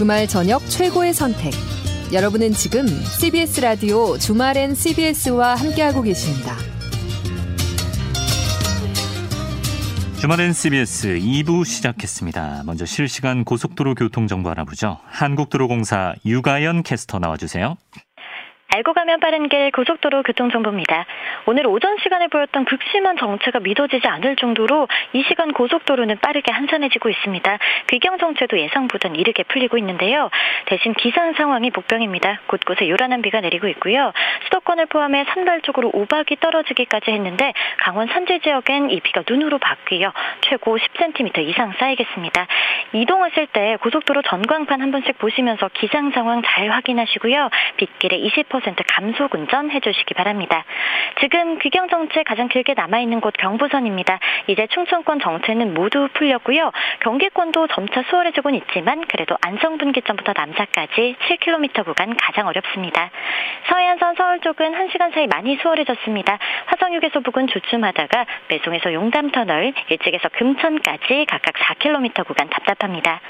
주말 저녁 최고의 선택. 여러분은 지금 CBS 라디오 주말엔 CBS와 함께하고 계십니다. 주말엔 CBS 2부 시작했습니다. 먼저 실시간 고속도로 교통 정보 알아보죠. 한국도로공사 유가연 캐스터 나와주세요. 알고 가면 빠른 길 고속도로 교통정보입니다. 오늘 오전 시간에 보였던 극심한 정체가 믿어지지 않을 정도로 이 시간 고속도로는 빠르게 한산해지고 있습니다. 귀경 정체도 예상보단 이르게 풀리고 있는데요. 대신 기상 상황이 복병입니다. 곳곳에 요란한 비가 내리고 있고요. 수도권을 포함해 산발적으로 우박이 떨어지기까지 했는데 강원 산지 지역엔 이 비가 눈으로 바뀌어 최고 10cm 이상 쌓이겠습니다. 이동하실 때 고속도로 전광판 한 번씩 보시면서 기상 상황 잘 확인하시고요. 빗길에 20% 10% 감속 운전 해 주시기 바랍니다. 지금 귀경 정체 가장 길게 남아 있는 곳 경부선입니다. 이제 충청권 정체는 모두 풀렸고요. 경기권도 점차 수월해지곤 있지만 그래도 안성분기점부터 남사까지 7km 구간 가장 어렵습니다. 서해안선 서울 쪽은 1시간 사이 많이 수월해졌습니다. 화성휴게소 부근 주춤하다가 배송에서 용담터널, 일찍에서 금천까지 각각 4km 구간 답답합니다.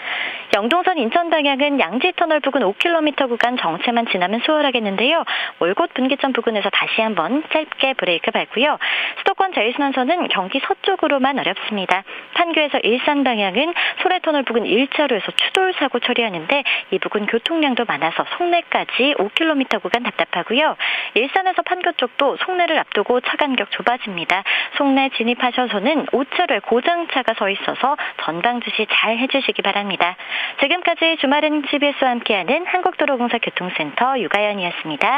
영동선 인천 방향은 양지터널 부근 5km 구간 정체만 지나면 수월하겠는데요. 월곶 분기점 부근에서 다시 한번 짧게 브레이크 밟고요. 수도권 제일순환선은 경기 서쪽으로만 어렵습니다. 판교에서 일산 방향은 소래터널 부근 1차로에서 추돌 사고 처리하는데 이 부근 교통량도 많아서 송내까지 5km 구간 답답하고요. 일산에서 판교 쪽도 송내를 앞두고 차 간격 좁아집니다. 송내 진입하셔서는 5차로에 고장차가 서 있어서 전방 주시 잘 해주시기 바랍니다. 지금까지 주말은 CBS와 함께하는 한국도로공사 교통센터 유가연이었습니다.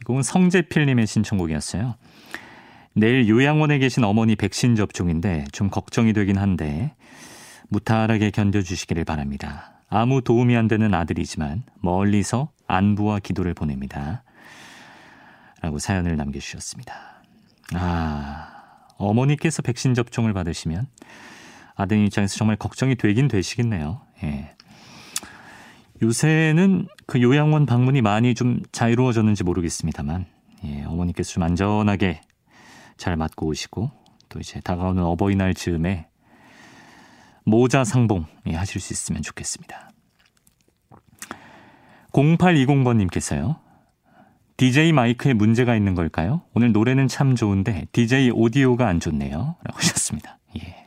이 곡은 성재필님의 신청곡이었어요. 내일 요양원에 계신 어머니 백신 접종인데 좀 걱정이 되긴 한데 무탈하게 견뎌주시기를 바랍니다. 아무 도움이 안 되는 아들이지만 멀리서 안부와 기도를 보냅니다. 라고 사연을 남겨주셨습니다. 아, 어머니께서 백신 접종을 받으시면 아들 입장에서 정말 걱정이 되긴 되시겠네요. 예. 요새는 그 요양원 방문이 많이 좀 자유로워졌는지 모르겠습니다만, 예, 어머니께서 좀 안전하게 잘 맞고 오시고, 또 이제 다가오는 어버이날 즈음에 모자 상봉 예, 하실 수 있으면 좋겠습니다. 0820번님께서요. DJ 마이크에 문제가 있는 걸까요? 오늘 노래는 참 좋은데 DJ 오디오가 안 좋네요. 라고 하셨습니다. 예.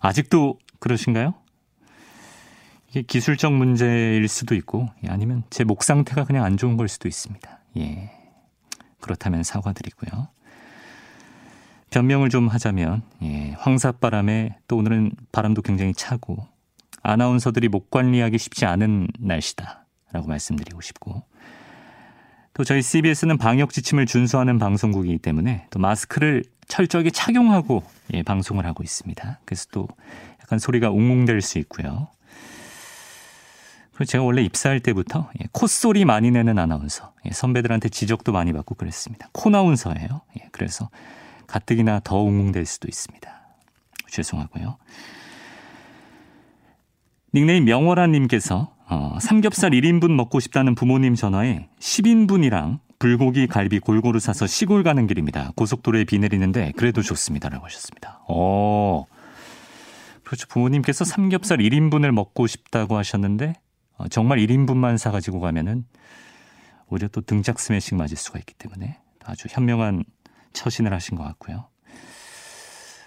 아직도 그러신가요? 이게 기술적 문제일 수도 있고 예, 아니면 제 목 상태가 그냥 안 좋은 걸 수도 있습니다. 예. 그렇다면 사과드리고요. 변명을 좀 하자면 예, 황사바람에 또 오늘은 바람도 굉장히 차고 아나운서들이 목 관리하기 쉽지 않은 날씨다라고 말씀드리고 싶고 또 저희 CBS는 방역 지침을 준수하는 방송국이기 때문에 또 마스크를 철저하게 착용하고 예, 방송을 하고 있습니다. 그래서 또 약간 소리가 웅웅될 수 있고요. 제가 원래 입사할 때부터 예, 콧소리 많이 내는 아나운서 예, 선배들한테 지적도 많이 받고 그랬습니다. 코나운서예요. 예, 그래서 가뜩이나 더 웅웅될 수도 있습니다. 죄송하고요. 닉네임 명월아님께서 어, 삼겹살 1인분 먹고 싶다는 부모님 전화에 10인분이랑 불고기, 갈비 골고루 사서 시골 가는 길입니다. 고속도로에 비 내리는데 그래도 좋습니다라고 하셨습니다. 어. 그렇죠. 부모님께서 삼겹살 1인분을 먹고 싶다고 하셨는데 어, 정말 1인분만 사가지고 가면은 오히려 또 등짝 스매싱 맞을 수가 있기 때문에 아주 현명한 처신을 하신 것 같고요.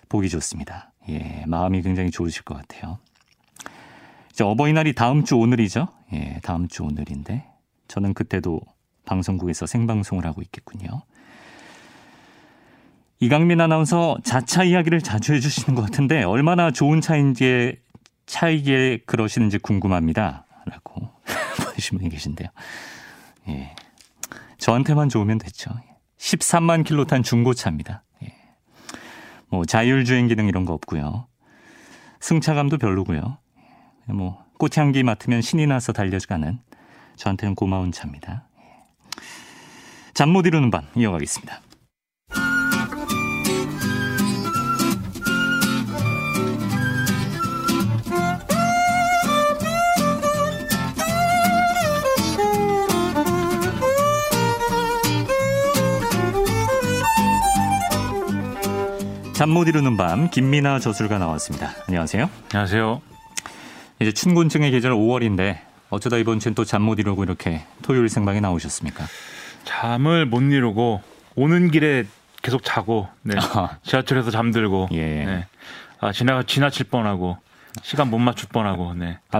보기 좋습니다. 예, 마음이 굉장히 좋으실 것 같아요. 이제 어버이날이 다음 주 오늘이죠. 예, 다음 주 오늘인데 저는 그때도 방송국에서 생방송을 하고 있겠군요. 이강민 아나운서 자차 이야기를 자주 해주시는 것 같은데 얼마나 좋은 차인지 차이게 그러시는지 궁금합니다. 라고 보내신 분이 계신데요. 예. 저한테만 좋으면 됐죠. 13만 킬로 탄 중고차입니다. 예. 뭐 자율주행 기능 이런 거 없고요. 승차감도 별로고요. 뭐 꽃향기 맡으면 신이 나서 달려가는 저한테는 고마운 차입니다. 잠 못 이루는 밤 이어가겠습니다. 잠 못 이루는 밤 김민아 저술가 나왔습니다. 안녕하세요. 안녕하세요. 이제 춘곤증의 계절 5월인데 어쩌다 이번 주엔 또 잠 못 이루고 이렇게 토요일 생방에 나오셨습니까? 잠을 못 이루고 오는 길에 계속 자고 네. 지하철에서 잠들고 예. 네. 아, 지나가 지나칠 뻔하고 시간 못 맞출 뻔하고 네. 아?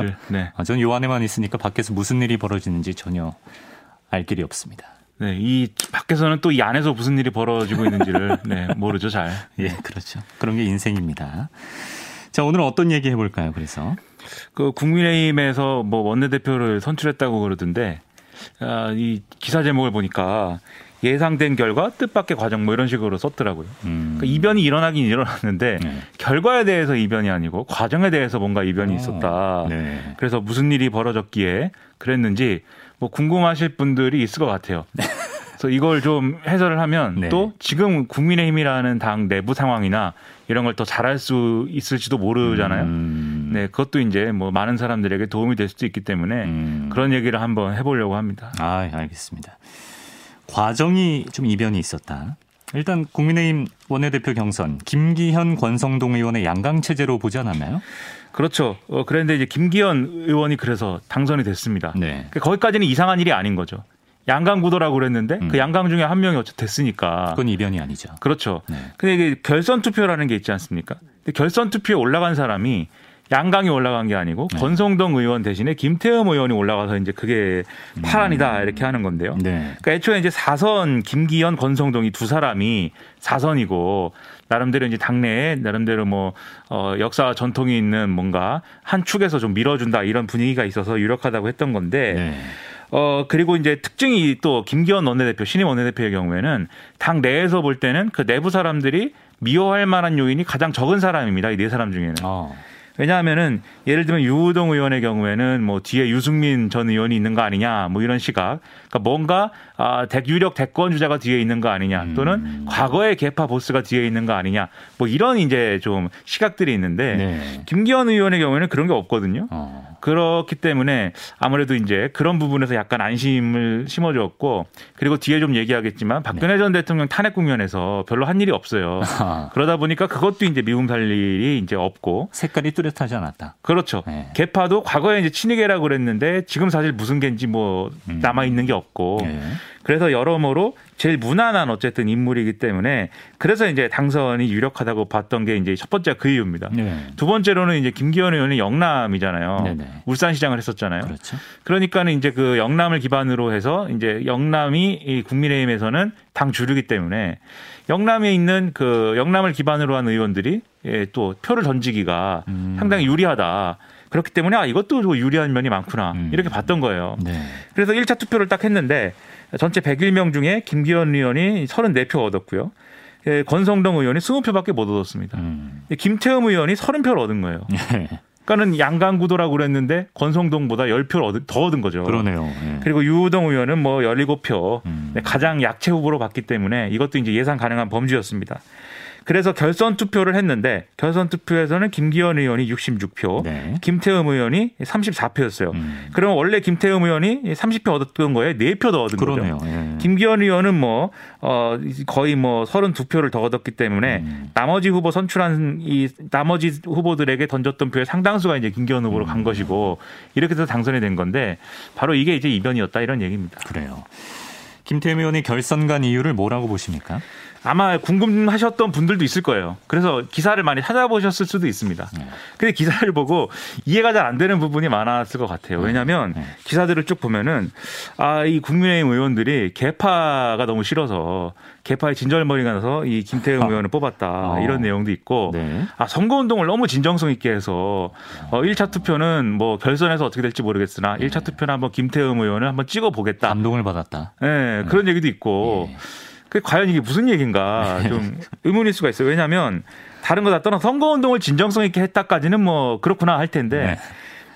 위기를, 네. 아, 전요 안에만 있으니까 밖에서 무슨 일이 벌어지는지 전혀 알 길이 없습니다. 네. 이 밖에서는 또 이 안에서 무슨 일이 벌어지고 있는지를 네, 모르죠, 잘. 예, 그렇죠. 그런 게 인생입니다. 자, 오늘 어떤 얘기 해볼까요? 그래서 그 국민의힘에서 뭐 원내대표를 선출했다고 그러던데 아, 이 기사 제목을 보니까 예상된 결과 뜻밖의 과정 뭐 이런 식으로 썼더라고요. 음, 그러니까 이변이 일어나긴 일어났는데 네. 결과에 대해서 이변이 아니고 과정에 대해서 뭔가 이변이 어, 있었다. 네. 그래서 무슨 일이 벌어졌기에 그랬는지 뭐 궁금하실 분들이 있을 것 같아요. 그래서 이걸 좀 해설을 하면 네. 또 지금 국민의힘이라는 당 내부 상황이나 이런 걸 더 잘할 수 있을지도 모르잖아요. 음, 네, 그것도 이제 뭐 많은 사람들에게 도움이 될 수도 있기 때문에 음. 그런 얘기를 한번 해보려고 합니다. 아, 알겠습니다. 과정이 좀 이변이 있었다. 일단 국민의힘 원내대표 경선 김기현 권성동 의원의 양강 체제로 보지 않았나요? 그렇죠. 어, 그런데 이제 김기현 의원이 그래서 당선이 됐습니다. 네. 그러니까 거기까지는 이상한 일이 아닌 거죠. 양강 구도라고 그랬는데 음. 그 양강 중에 한 명이 어쨌든 됐으니까. 그건 이변이 아니죠. 그렇죠. 네. 근데 이게 결선 투표라는 게 있지 않습니까? 근데 결선 투표에 올라간 사람이 양강이 올라간 게 아니고 네. 권성동 의원 대신에 김태흠 의원이 올라가서 이제 그게 파란이다 이렇게 하는 건데요. 네. 그러니까 애초에 이제 사선 김기현, 권성동이 두 사람이 사선이고 나름대로 이제 당내에 나름대로 뭐 어, 역사 전통이 있는 뭔가 한 축에서 좀 밀어준다 이런 분위기가 있어서 유력하다고 했던 건데 네. 어 그리고 이제 특징이 또 김기현 원내대표 신임 원내대표의 경우에는 당 내에서 볼 때는 그 내부 사람들이 미워할 만한 요인이 가장 적은 사람입니다 이 네 사람 중에는 어. 왜냐하면은 예를 들면 유우동 의원의 경우에는 뭐 뒤에 유승민 전 의원이 있는 거 아니냐 뭐 이런 시각 그러니까 뭔가 아 대- 유력 대권 주자가 뒤에 있는 거 아니냐 또는 음. 과거의 개파 보스가 뒤에 있는 거 아니냐 뭐 이런 이제 좀 시각들이 있는데 네. 김기현 의원의 경우에는 그런 게 없거든요. 어. 그렇기 때문에 아무래도 이제 그런 부분에서 약간 안심을 심어줬고 그리고 뒤에 좀 얘기하겠지만 박근혜 네. 전 대통령 탄핵 국면에서 별로 한 일이 없어요. 아, 그러다 보니까 그것도 이제 미움 살 일이 이제 없고 색깔이 뚜렷 하지 않았다. 그렇죠. 네. 개파도 과거에 이제 친이계라고 그랬는데 지금 사실 무슨 개인지 뭐 음. 남아 있는 게 없고 네. 그래서 여러모로 제일 무난한 어쨌든 인물이기 때문에 그래서 이제 당선이 유력하다고 봤던 게 이제 첫 번째 그 이유입니다. 네. 두 번째로는 이제 김기현 의원이 영남이잖아요. 네네. 울산시장을 했었잖아요. 그렇죠. 그러니까는 이제 그 영남을 기반으로 해서 이제 영남이 이 국민의힘에서는 당 주류기 때문에 영남에 있는 그 영남을 기반으로 한 의원들이 예, 또 표를 던지기가 음. 상당히 유리하다. 그렇기 때문에 아 이것도 좀 유리한 면이 많구나 음. 이렇게 봤던 거예요. 네. 그래서 1차 투표를 딱 했는데 전체 101명 중에 김기현 의원이 34표 얻었고요. 예, 권성동 의원이 20표밖에 못 얻었습니다. 음. 김태흠 의원이 30표를 얻은 거예요. 네. 그러니까는 양강 구도라고 그랬는데 권성동보다 10표를 얻은, 더 얻은 거죠. 그러네요. 네. 그리고 유우동 의원은 뭐 17표 음. 네, 가장 약체 후보로 봤기 때문에 이것도 이제 예상 가능한 범주였습니다. 그래서 결선 투표를 했는데 결선 투표에서는 김기현 의원이 66표, 네. 김태흠 의원이 34표였어요. 음. 그럼 원래 김태흠 의원이 30표 얻었던 거에 4표 더 얻은 그러네요. 거죠. 예. 김기현 의원은 뭐 어, 거의 뭐 32표를 더 얻었기 때문에 음. 나머지 후보 선출한 이 나머지 후보들에게 던졌던 표의 상당수가 이제 김기현 후보로 음. 간 것이고 이렇게 해서 당선이 된 건데 바로 이게 이제 이변이었다 이런 얘기입니다. 그래요. 김태흠 의원이 결선 간 이유를 뭐라고 보십니까? 아마 궁금하셨던 분들도 있을 거예요. 그래서 기사를 많이 찾아보셨을 수도 있습니다. 네. 근데 기사를 보고 이해가 잘 안 되는 부분이 많았을 것 같아요. 왜냐하면 네. 기사들을 쭉 보면은 아 이 국민의힘 의원들이 개파가 너무 싫어서 개파의 진절머리가 나서 이 김태형 아. 의원을 뽑았다 어. 이런 내용도 있고 네. 아 선거 운동을 너무 진정성 있게 해서 어 1차 투표는 뭐 결선에서 어떻게 될지 모르겠으나 네. 1차 투표는 한번 김태형 의원을 한번 찍어 보겠다. 감동을 받았다. 네, 그런 얘기도 있고 과연 이게 무슨 얘기인가 좀 의문일 수가 있어요. 왜냐하면 다른 거 다 떠나 선거 운동을 진정성 있게 했다까지는 뭐 그렇구나 할 텐데 네.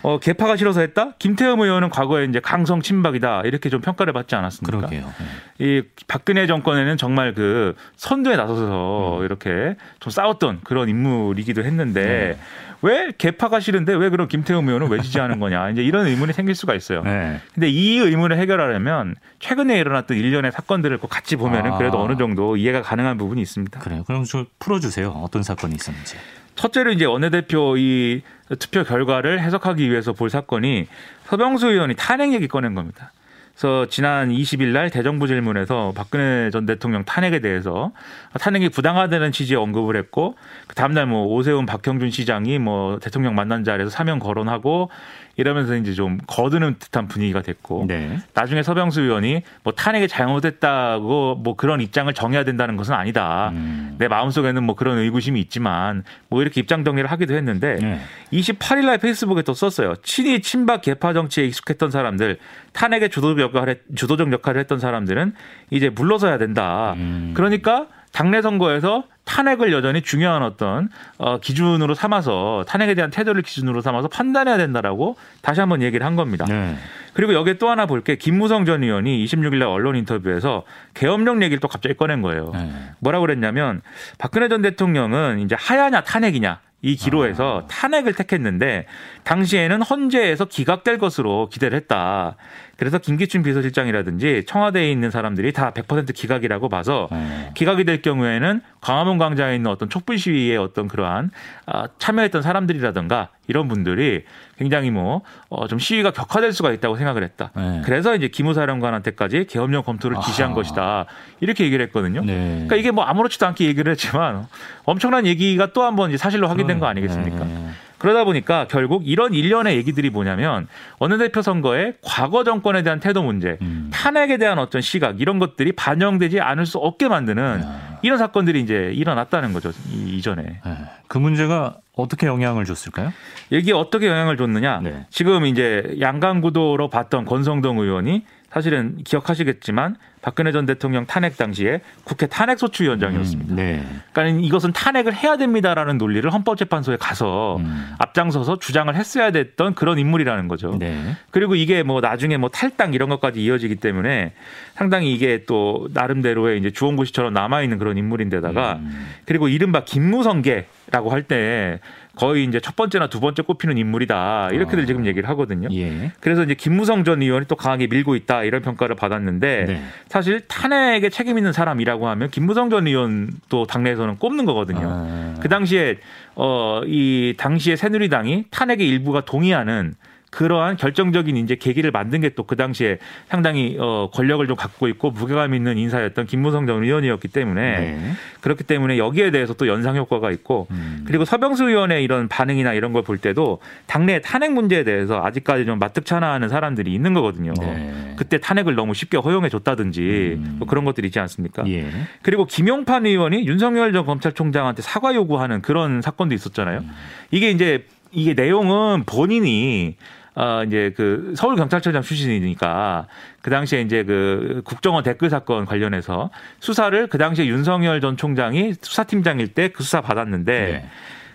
어, 개파가 싫어서 했다? 김태흠 의원은 과거에 이제 강성 친박이다 이렇게 좀 평가를 받지 않았습니까? 그러게요. 예. 이 박근혜 정권에는 정말 그 선두에 나서서 음. 이렇게 좀 싸웠던 그런 인물이기도 했는데 네. 왜 개파가 싫은데 왜 그럼 김태흠 의원은 왜 지지하는 거냐 이제 이런 의문이 생길 수가 있어요. 네. 근데 이 의문을 해결하려면 최근에 일어났던 일련의 사건들을 꼭 같이 보면은 아. 그래도 어느 정도 이해가 가능한 부분이 있습니다. 그래요. 그럼 좀 풀어주세요. 어떤 사건이 있었는지. 첫째로 이제 원내대표 이 투표 결과를 해석하기 위해서 볼 사건이 서병수 의원이 탄핵 얘기 꺼낸 겁니다. 그래서 지난 20일 날 대정부 질문에서 박근혜 전 대통령 탄핵에 대해서 탄핵이 부당하다는 취지의 언급을 했고 그 다음날 뭐 오세훈 박형준 시장이 뭐 대통령 만난 자리에서 사면 거론하고 이러면서 이제 좀 거드는 듯한 분위기가 됐고 네. 나중에 서병수 의원이 뭐 탄핵이 잘못됐다고 뭐 그런 입장을 정해야 된다는 것은 아니다. 음. 내 마음속에는 뭐 그런 의구심이 있지만 뭐 이렇게 입장 정리를 하기도 했는데 네. 28일 날 페이스북에 또 썼어요. 친이 친박 개파 정치에 익숙했던 사람들 탄핵의 주도적 역할을 주도적 역할을 했던 사람들은 이제 물러서야 된다. 음. 그러니까 당내 선거에서 탄핵을 여전히 중요한 어떤 어, 기준으로 삼아서 탄핵에 대한 태도를 기준으로 삼아서 판단해야 된다라고 다시 한번 얘기를 한 겁니다. 네. 그리고 여기에 또 하나 볼 게 김무성 전 의원이 26일 날 언론 인터뷰에서 계엄령 얘기를 또 갑자기 꺼낸 거예요. 네. 뭐라고 그랬냐면 박근혜 전 대통령은 이제 하야냐 탄핵이냐 이 기로에서 아. 탄핵을 택했는데 당시에는 헌재에서 기각될 것으로 기대를 했다. 그래서 김기춘 비서실장이라든지 청와대에 있는 사람들이 다 100% 기각이라고 봐서 네. 기각이 될 경우에는 광화문 광장에 있는 어떤 촛불 시위에 어떤 그러한 아, 참여했던 사람들이라든가 이런 분들이 굉장히 뭐좀 어, 시위가 격화될 수가 있다고 생각을 했다. 네. 그래서 이제 기무사령관한테까지 계엄령 검토를 지시한 아. 것이다. 이렇게 얘기를 했거든요. 네. 그러니까 이게 뭐 아무렇지도 않게 얘기를 했지만 엄청난 얘기가 또 한 번 사실로 확인된 거 아니겠습니까? 네. 그러다 보니까 결국 이런 일련의 얘기들이 뭐냐면 원내대표 선거의 과거 정권에 대한 태도 문제, 음. 탄핵에 대한 어떤 시각 이런 것들이 반영되지 않을 수 없게 만드는 야. 이런 사건들이 이제 일어났다는 거죠 이전에. 네. 그 문제가 어떻게 영향을 줬을까요? 여기에 어떻게 영향을 줬느냐? 네. 지금 이제 양강 구도로 봤던 권성동 의원이 사실은 기억하시겠지만 박근혜 전 대통령 탄핵 당시에 국회 탄핵소추위원장이었습니다. 음, 네. 그러니까 이것은 탄핵을 해야 됩니다라는 논리를 헌법재판소에 가서 음. 앞장서서 주장을 했어야 됐던 그런 인물이라는 거죠. 네. 그리고 이게 뭐 나중에 뭐 탈당 이런 것까지 이어지기 때문에 상당히 이게 또 나름대로의 이제 주원구시처럼 남아 있는 그런 인물인데다가 음. 그리고 이른바 김무성계라고 할 때 거의 이제 첫 번째나 두 번째 꼽히는 인물이다 이렇게들 어. 지금 얘기를 하거든요. 예. 그래서 이제 김무성 전 의원이 또 강하게 밀고 있다 이런 평가를 받았는데 네. 사실 탄핵에 책임 있는 사람이라고 하면 김무성 전 의원 또 당내에서는 꼽는 거거든요. 아. 그 당시에 어 이 당시에 새누리당이 탄핵의 일부가 동의하는 그러한 결정적인 이제 계기를 만든 게 또 그 당시에 상당히 어 권력을 좀 갖고 있고 무게감 있는 인사였던 김무성 전 의원이었기 때문에 네. 그렇기 때문에 여기에 대해서 또 연상 효과가 있고 음. 그리고 서병수 의원의 이런 반응이나 이런 걸 볼 때도 당내 탄핵 문제에 대해서 아직까지 좀 마뜩찮아하는 사람들이 있는 거거든요. 네. 그때 탄핵을 너무 쉽게 허용해 줬다든지 음. 뭐 그런 것들이 있지 않습니까? 예. 그리고 김용판 의원이 윤석열 전 검찰총장한테 사과 요구하는 그런 사건도 있었잖아요. 음. 이게 이제 이게 내용은 본인이 어, 이제 그 서울 경찰청장 출신이니까 그 당시에 이제 그 국정원 댓글 사건 관련해서 수사를 그 당시에 윤석열 전 총장이 수사팀장일 때 그 수사 받았는데 네.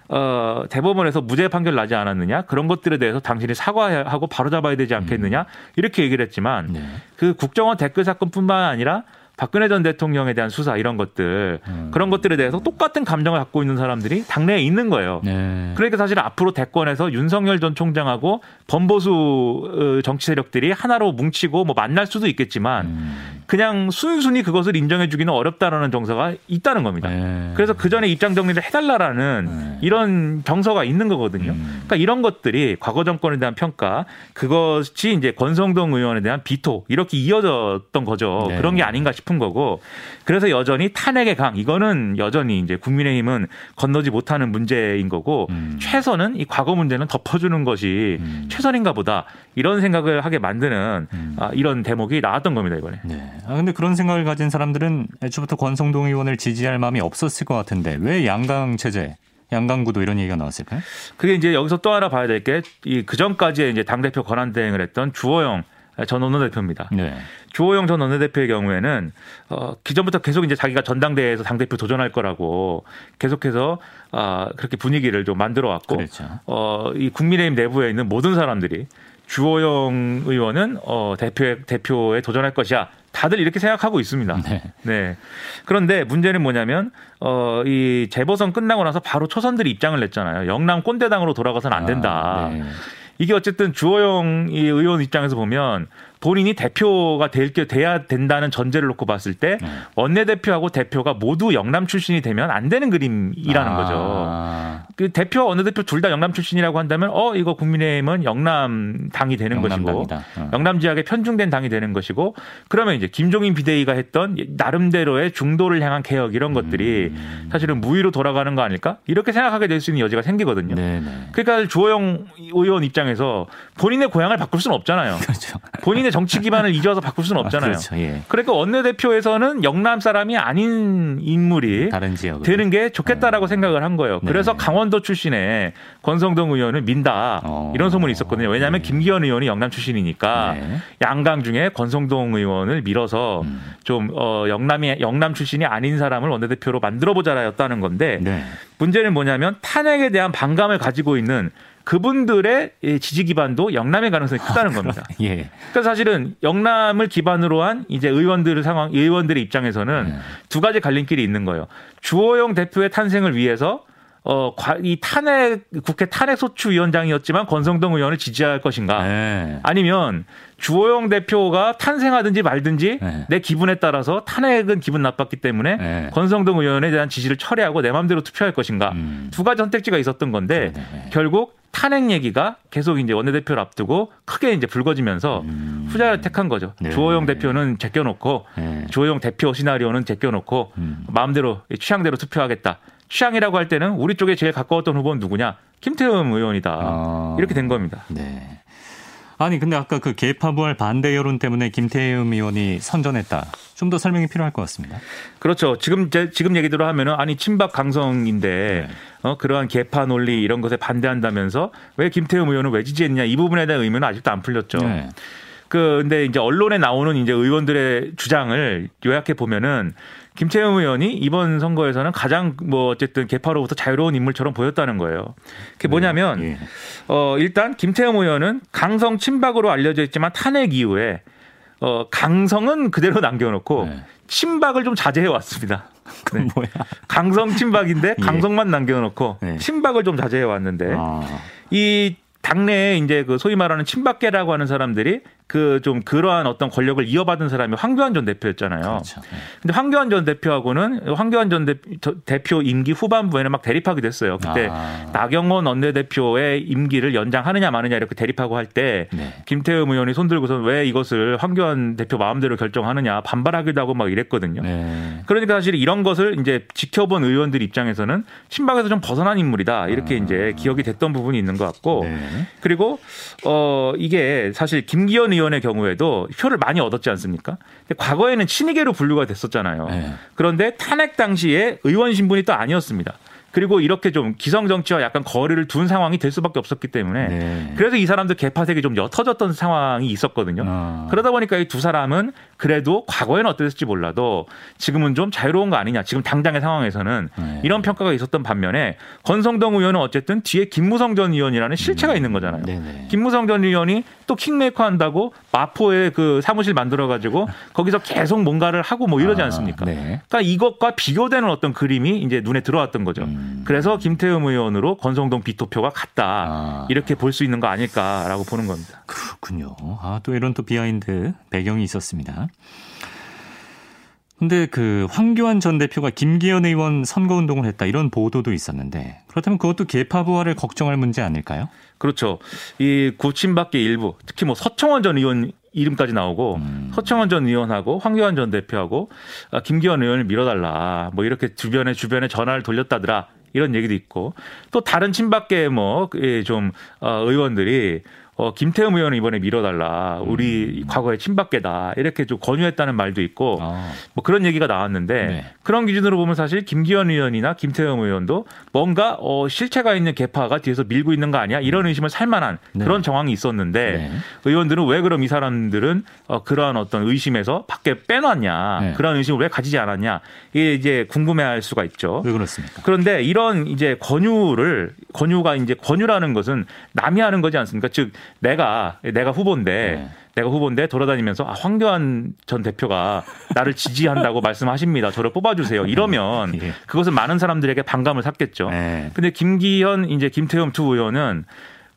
어, 대법원에서 무죄 판결 나지 않았느냐 그런 것들에 대해서 당신이 사과하고 바로 잡아야 되지 않겠느냐 음. 이렇게 얘기를 했지만 네. 그 국정원 댓글 사건뿐만 아니라 박근혜 전 대통령에 대한 수사 이런 것들 음. 그런 것들에 대해서 똑같은 감정을 갖고 있는 사람들이 당내에 있는 거예요. 네. 그러니까 사실 앞으로 대권에서 윤석열 전 총장하고 범보수 어, 정치 세력들이 하나로 뭉치고 뭐 만날 수도 있겠지만 음. 그냥 순순히 그것을 인정해 주기는 어렵다라는 정서가 있다는 겁니다. 네. 그래서 그 전에 입장 정리를 해달라라는 네. 이런 정서가 있는 거거든요. 음. 그러니까 이런 것들이 과거 정권에 대한 평가 그것이 이제 권성동 의원에 대한 비토 이렇게 이어졌던 거죠. 네. 그런 게 아닌가 싶은 거고 그래서 여전히 탄핵의 강 이거는 여전히 이제 국민의힘은 건너지 못하는 문제인 거고 음. 최선은 이 과거 문제는 덮어주는 것이 음. 최선인가 보다 이런 생각을 하게 만드는 음. 아, 이런 대목이 나왔던 겁니다 이번에. 네. 아, 근데 그런 생각을 가진 사람들은 애초부터 권성동 의원을 지지할 마음이 없었을 것 같은데 왜 양강 체제 양강구도 이런 얘기가 나왔을까요? 그게 이제 여기서 또 하나 봐야 될 게 이 그전까지의 이제 당대표 권한 대행을 했던 주호영 전 원내대표입니다. 네. 주호영 전 원내대표의 경우에는 어 기존부터 계속 이제 자기가 전당대회에서 당대표 도전할 거라고 계속해서 아 그렇게 분위기를 좀 만들어 왔고 그렇죠. 어 이 국민의힘 내부에 있는 모든 사람들이 주호영 의원은 어 대표에 대표에 도전할 것이야. 다들 이렇게 생각하고 있습니다. 네. 네. 그런데 문제는 뭐냐면 어 이 재보선 끝나고 나서 바로 초선들이 입장을 냈잖아요. 영남 꼰대당으로 돌아가서는 안 된다. 아, 네. 이게 어쨌든 주호영 의원 입장에서 보면 본인이 대표가 될 게 돼야 된다는 전제를 놓고 봤을 때 네. 원내 대표하고 대표가 모두 영남 출신이 되면 안 되는 그림이라는 아. 거죠. 그 대표 어느 대표 둘 다 영남 출신이라고 한다면 어 이거 국민의힘은 영남 당이 되는 영남당이다. 것이고 어. 영남 지역에 편중된 당이 되는 것이고 그러면 이제 김종인 비대위가 했던 나름대로의 중도를 향한 개혁 이런 것들이 음. 사실은 무위로 돌아가는 거 아닐까 이렇게 생각하게 될 수 있는 여지가 생기거든요. 네네. 그러니까 주호영 의원 입장에서 본인의 고향을 바꿀 수는 없잖아요. 그렇죠. 본인의 정치 기반을 잊어서 바꿀 수는 없잖아요. 그렇죠. 예. 그러니까 원내대표에서는 영남 사람이 아닌 인물이 다른 지역 되는 게 좋겠다라고 생각을 한 거예요. 네. 그래서 강원 도 출신의 권성동 의원을 민다 어. 이런 소문이 있었거든요. 왜냐하면 네. 김기현 의원이 영남 출신이니까 네. 양강 중에 권성동 의원을 밀어서 음. 좀 어, 영남이 영남 출신이 아닌 사람을 원내대표로 만들어 보자라였다는 건데 네. 문제는 뭐냐면 탄핵에 대한 반감을 가지고 있는 그분들의 이 지지 기반도 영남의 가능성이 크다는 겁니다. 예. 그러니까 사실은 영남을 기반으로 한 이제 의원들 상황, 의원들의 입장에서는 네. 두 가지 갈림길이 있는 거예요. 주호영 대표의 탄생을 위해서 어, 과- 이 탄핵, 국회 탄핵 소추위원장이었지만 권성동 의원을 지지할 것인가. 네. 아니면 주호영 대표가 탄생하든지 말든지 네. 내 기분에 따라서 탄핵은 기분 나빴기 때문에 네. 권성동 의원에 대한 지지를 철회하고 내 마음대로 투표할 것인가. 음. 두 가지 선택지가 있었던 건데 네, 네. 결국 탄핵 얘기가 계속 이제 원내대표를 앞두고 크게 이제 불거지면서 음. 후자를 택한 거죠. 네. 주호영 대표는 제껴놓고 네. 주호영 대표 시나리오는 제껴놓고 음. 마음대로 취향대로 투표하겠다. 취향이라고 할 때는 우리 쪽에 제일 가까웠던 후보는 누구냐? 김태흠 의원이다. 아. 이렇게 된 겁니다. 네. 아니 근데 아까 그 개파 부활 반대 여론 때문에 김태흠 의원이 선전했다. 좀 더 설명이 필요할 것 같습니다. 그렇죠. 지금 제, 지금 얘기대로 하면은 아니 친박 강성인데 네. 어 그러한 개파 논리 이런 것에 반대한다면서 왜 김태흠 의원은 왜 지지했냐 이 부분에 대한 의문은 아직도 안 풀렸죠. 네. 그 근데 이제 언론에 나오는 이제 의원들의 주장을 요약해 보면은 김태흠 의원이 이번 선거에서는 가장 뭐 어쨌든 개파로부터 자유로운 인물처럼 보였다는 거예요. 그게 뭐냐면 예. 어 일단 김태흠 의원은 강성 친박으로 알려져 있지만 탄핵 이후에 어 강성은 그대로 남겨놓고 네. 친박을 좀 자제해 왔습니다. 그건 뭐야? 강성 친박인데 예. 강성만 남겨놓고 네. 친박을 좀 자제해 왔는데 아. 이 당내에 이제 그 소위 말하는 친박계라고 하는 사람들이 그 좀 그러한 어떤 권력을 이어받은 사람이 황교안 전 대표였잖아요. 그렇죠. 네. 근데 황교안 전 대표하고는 황교안 전 대표 임기 후반부에는 막 대립하게 됐어요. 그때 아. 나경원 원내대표의 임기를 연장하느냐 마느냐 이렇게 대립하고 할때 네. 김태흠 의원이 손들고서 왜 이것을 황교안 대표 마음대로 결정하느냐 반발하기도 하고 막 이랬거든요. 네. 그러니까 사실 이런 것을 이제 지켜본 의원들 입장에서는 친박에서 좀 벗어난 인물이다 이렇게 아. 이제 기억이 됐던 부분이 있는 것 같고 네. 그리고 어 이게 사실 김기현 의원의 경우에도 표를 많이 얻었지 않습니까? 근데 과거에는 친이계로 분류가 됐었잖아요. 네. 그런데 탄핵 당시에 의원 신분이 또 아니었습니다. 그리고 이렇게 좀 기성 정치와 약간 거리를 둔 상황이 될 수밖에 없었기 때문에 네. 그래서 이 사람들 개파색이 좀 옅어졌던 상황이 있었거든요. 아. 그러다 보니까 이 두 사람은 그래도 과거에는 어땠을지 몰라도 지금은 좀 자유로운 거 아니냐. 지금 당장의 상황에서는 네. 이런 평가가 있었던 반면에 권성동 의원은 어쨌든 뒤에 김무성 전 의원이라는 실체가 있는 거잖아요. 음. 네네. 김무성 전 의원이 또 킹메이커 한다고 마포에 그 사무실 만들어 가지고 거기서 계속 뭔가를 하고 뭐 이러지 아, 않습니까? 네. 그러니까 이것과 비교되는 어떤 그림이 이제 눈에 들어왔던 거죠. 음. 그래서 김태흠 의원으로 권성동 비토표가 갔다. 아. 이렇게 볼 수 있는 거 아닐까라고 보는 겁니다. 그렇군요. 아, 또 이런 또 비하인드 배경이 있었습니다. 근데 그 황교안 전 대표가 김기현 의원 선거 운동을 했다 이런 보도도 있었는데 그렇다면 그것도 계파 부활을 걱정할 문제 아닐까요? 그렇죠. 이 구친박계 일부, 특히 뭐 서청원 전 의원 이름까지 나오고 음. 서청원 전 의원하고 황교안 전 대표하고 아, 김기현 의원을 밀어달라. 뭐 이렇게 주변에 주변에 전화를 돌렸다더라. 이런 얘기도 있고 또 다른 친박계 뭐좀 어, 의원들이 어, 김태흠 의원을 이번에 밀어달라. 우리 과거의 친박계다. 이렇게 좀 권유했다는 말도 있고 음. 아, 뭐 그런 얘기가 나왔는데 네. 그런 기준으로 보면 사실 김기현 의원이나 김태형 의원도 뭔가 어 실체가 있는 개파가 뒤에서 밀고 있는 거 아니야 이런 의심을 살 만한 네. 그런 정황이 있었는데 네. 의원들은 왜 그럼 이 사람들은 어 그러한 어떤 의심에서 밖에 빼놨냐 네. 그런 의심을 왜 가지지 않았냐 이게 이제 궁금해할 수가 있죠. 왜 그렇습니까? 그런데 이런 이제 권유를 권유가 이제 권유라는 것은 남이 하는 거지 않습니까? 즉 내가 내가 후보인데 네. 내가 후보인데 돌아다니면서 아, 황교안 전 대표가 나를 지지한다고 말씀하십니다. 저를 뽑아주세요. 이러면 예. 그것은 많은 사람들에게 반감을 샀겠죠. 네. 근데 김기현 이제 김태흠 두 의원은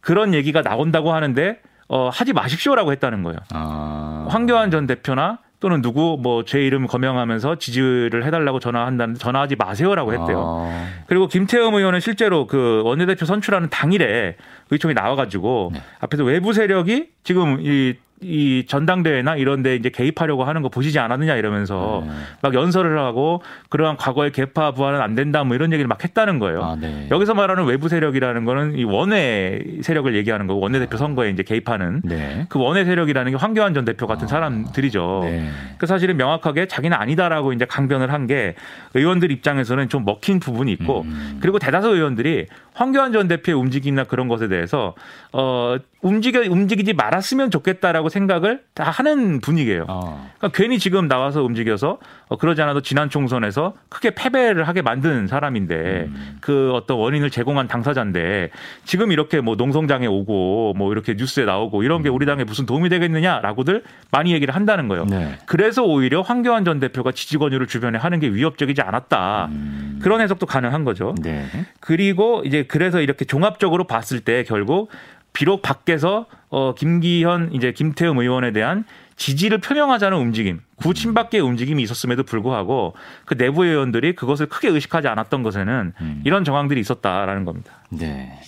그런 얘기가 나온다고 하는데 어, 하지 마십시오라고 했다는 거예요. 아. 황교안 전 대표나 또는 누구 뭐 제 이름 거명하면서 지지를 해달라고 전화한다는 전화하지 마세요라고 했대요. 아, 그리고 김태흠 의원은 실제로 그 원내대표 선출하는 당일에 의총이 나와가지고 네. 앞에서 외부 세력이 지금 이, 이 전당대회나 이런 데 이제 개입하려고 하는 거 보시지 않았느냐 이러면서 네. 막 연설을 하고 그러한 과거의 개파 부활은 안 된다 뭐 이런 얘기를 막 했다는 거예요. 아, 네. 여기서 말하는 외부 세력이라는 거는 이 원외 세력을 얘기하는 거고 원내 대표 선거에 이제 개입하는 네. 그 원외 세력이라는 게 황교안 전 대표 같은 사람들이죠. 네. 그 사실은 명확하게 자기는 아니다라고 이제 강변을 한 게 의원들 입장에서는 좀 먹힌 부분이 있고 음. 그리고 대다수 의원들이 황교안 전 대표의 움직임이나 그런 것에 대해서 어 움직여 움직이지 말았으면 좋겠다라고 생각을 다 하는 분위기예요. 아, 그러니까 괜히 지금 나와서 움직여서 어, 그러지 않아도 지난 총선에서 크게 패배를 하게 만든 사람인데 음. 그 어떤 원인을 제공한 당사자인데 지금 이렇게 뭐 농성장에 오고 뭐 이렇게 뉴스에 나오고 이런 게 우리 당에 무슨 도움이 되겠느냐라고들 많이 얘기를 한다는 거예요. 네. 그래서 오히려 황교안 전 대표가 지지 권유를 주변에 하는 게 위협적이지 않았다. 음. 그런 해석도 가능한 거죠. 네. 그리고 이제 그래서 이렇게 종합적으로 봤을 때 결국 비록 밖에서 어 김기현 이제 김태흠 의원에 대한 지지를 표명하자는 움직임, 구친밖의 움직임이 있었음에도 불구하고 그 내부 의원들이 그것을 크게 의식하지 않았던 것에는 음. 이런 정황들이 있었다라는 겁니다. 네.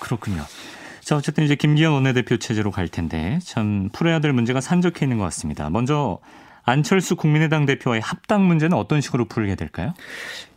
그렇군요. 자, 어쨌든 이제 김기현 원내대표 체제로 갈 텐데 참 풀어야 될 문제가 산적해 있는 것 같습니다. 먼저 안철수 국민의당 대표와의 합당 문제는 어떤 식으로 풀게 될까요?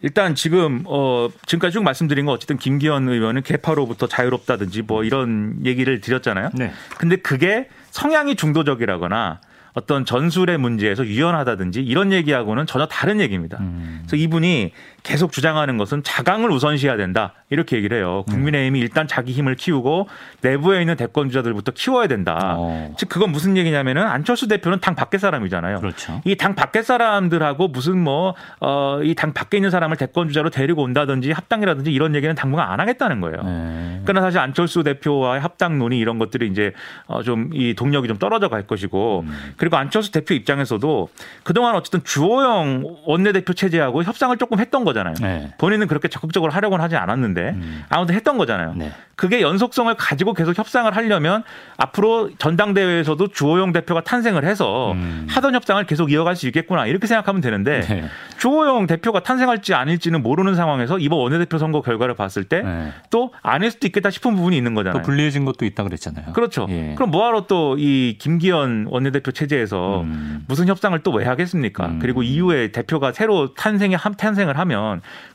일단 지금 어 지금까지 쭉 말씀드린 거 어쨌든 김기현 의원은 개파로부터 자유롭다든지 뭐 이런 얘기를 드렸잖아요. 네. 근데 그게 성향이 중도적이라거나 어떤 전술의 문제에서 유연하다든지 이런 얘기하고는 전혀 다른 얘기입니다. 음. 그래서 이분이 계속 주장하는 것은 자강을 우선시해야 된다 이렇게 얘기를 해요. 국민의힘이 일단 자기 힘을 키우고 내부에 있는 대권 주자들부터 키워야 된다. 어. 즉 그건 무슨 얘기냐면은 안철수 대표는 당 밖의 사람이잖아요. 그렇죠. 이 당 밖의 사람들하고 무슨 뭐 어 이 당 밖에 있는 사람을 대권 주자로 데리고 온다든지 합당이라든지 이런 얘기는 당분간 안 하겠다는 거예요. 네. 그러나 사실 안철수 대표와의 합당 논의 이런 것들이 이제 어 좀 이 동력이 좀 떨어져 갈 것이고 음. 그리고 안철수 대표 입장에서도 그동안 어쨌든 주호영 원내대표 체제하고 협상을 조금 했던 거잖아요. 네. 본인은 그렇게 적극적으로 하려고는 하지 않았는데 음. 아무튼 했던 거잖아요. 네. 그게 연속성을 가지고 계속 협상을 하려면 앞으로 전당대회에서도 주호영 대표가 탄생을 해서 음. 하던 협상을 계속 이어갈 수 있겠구나 이렇게 생각하면 되는데 네. 주호영 대표가 탄생할지 아닐지는 모르는 상황에서 이번 원내대표 선거 결과를 봤을 때 네. 또 아닐 수도 있겠다 싶은 부분이 있는 또 거잖아요. 불리해진 것도 있다 그랬잖아요. 그렇죠. 예. 그럼 뭐하러 또 이 김기현 원내대표 체제에서 음. 무슨 협상을 또 왜 하겠습니까? 음. 그리고 이후에 대표가 새로 탄생에 함- 탄생을 하면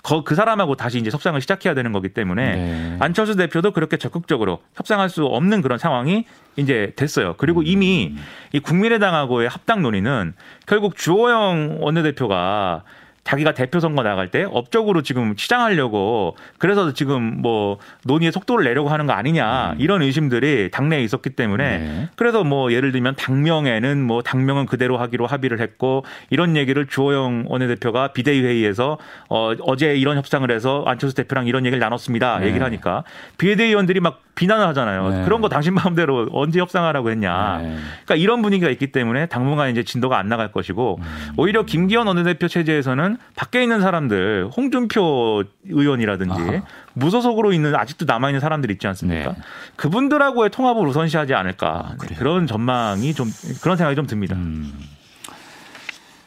거- 그 사람하고 다시 이제 협상을 시작해야 되는 거기 때문에 네. 안철수 대표도 그렇게 적극적으로 협상할 수 없는 그런 상황이 이제 됐어요. 그리고 음. 이미 이 국민의당하고의 합당 논의는 결국 주호영 원내대표가 자기가 대표 선거 나갈 때 업적으로 지금 치장하려고 그래서 지금 뭐 논의의 속도를 내려고 하는 거 아니냐 이런 의심들이 당내에 있었기 때문에 음. 네. 그래서 뭐 예를 들면 당명에는 뭐 당명은 그대로 하기로 합의를 했고 이런 얘기를 주호영 원내대표가 비대위 회의에서 어 어제 이런 협상을 해서 안철수 대표랑 이런 얘기를 나눴습니다. 네. 얘기를 하니까 비대위원들이 막 비난을 하잖아요. 네. 그런 거 당신 마음대로 언제 협상하라고 했냐. 네. 그러니까 이런 분위기가 있기 때문에 당분간 이제 진도가 안 나갈 것이고 음. 오히려 김기현 원내대표 체제에서는 밖에 있는 사람들 홍준표 의원이라든지 아하. 무소속으로 있는 아직도 남아 있는 사람들 있지 않습니까? 네. 그분들하고의 통합을 우선시하지 않을까 아? 그런 전망이 좀 그런 생각이 좀 듭니다. 음.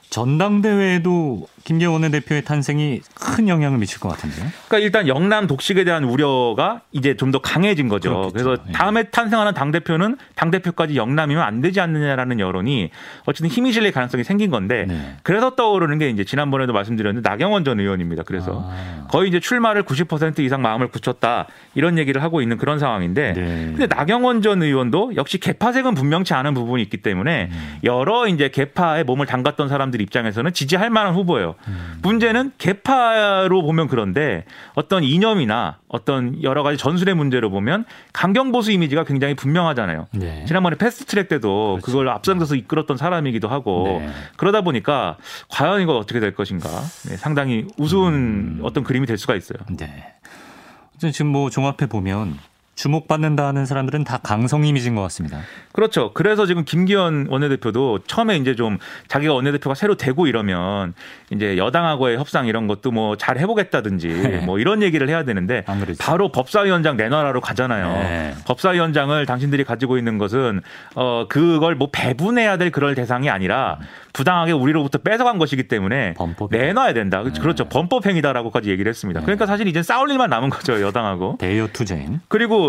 전당대회에도 김기현 원내대표의 탄생이 큰 영향을 미칠 것 같은데요. 그러니까 일단 영남 독식에 대한 우려가 이제 좀 더 강해진 거죠. 그렇겠죠. 그래서 예. 다음에 탄생하는 당 대표는 당 대표까지 영남이면 안 되지 않느냐라는 여론이 어쨌든 힘이 실릴 가능성이 생긴 건데 네. 그래서 떠오르는 게 이제 지난번에도 말씀드렸는데 나경원 전 의원입니다. 그래서 아. 거의 이제 출마를 90% 이상 마음을 굳혔다 이런 얘기를 하고 있는 그런 상황인데 네. 근데 나경원 전 의원도 역시 개파색은 분명치 않은 부분이 있기 때문에 음. 여러 이제 개파에 몸을 담갔던 사람들 입장에서는 지지할 만한 후보예요. 음. 문제는 개파로 보면 그런데 어떤 이념이나 어떤 여러 가지 전술의 문제로 보면 강경 보수 이미지가 굉장히 분명하잖아요. 네. 지난번에 패스트트랙 때도 그렇죠. 그걸 앞장서서 이끌었던 사람이기도 하고 네. 그러다 보니까 과연 이거 어떻게 될 것인가 네, 상당히 우스운 음. 어떤 그림이 될 수가 있어요. 네. 지금 뭐 종합해 보면 주목받는다는 사람들은 다 강성 이미지인 것 같습니다. 그렇죠. 그래서 지금 김기현 원내대표도 처음에 이제 좀 자기가 원내대표가 새로 되고 이러면 이제 여당하고의 협상 이런 것도 뭐 잘 해보겠다든지 네. 뭐 이런 얘기를 해야 되는데. 바로 법사위원장 내놔라로 가잖아요. 네. 법사위원장을 당신들이 가지고 있는 것은 어 그걸 뭐 배분해야 될 그럴 대상이 아니라 부당하게 우리로부터 뺏어간 것이기 때문에 범법이다. 내놔야 된다. 그렇죠. 범법행위다라고까지 얘기를 했습니다. 네. 그러니까 사실 이제 싸울 일만 남은 거죠 여당하고. 대여 투쟁. 그리고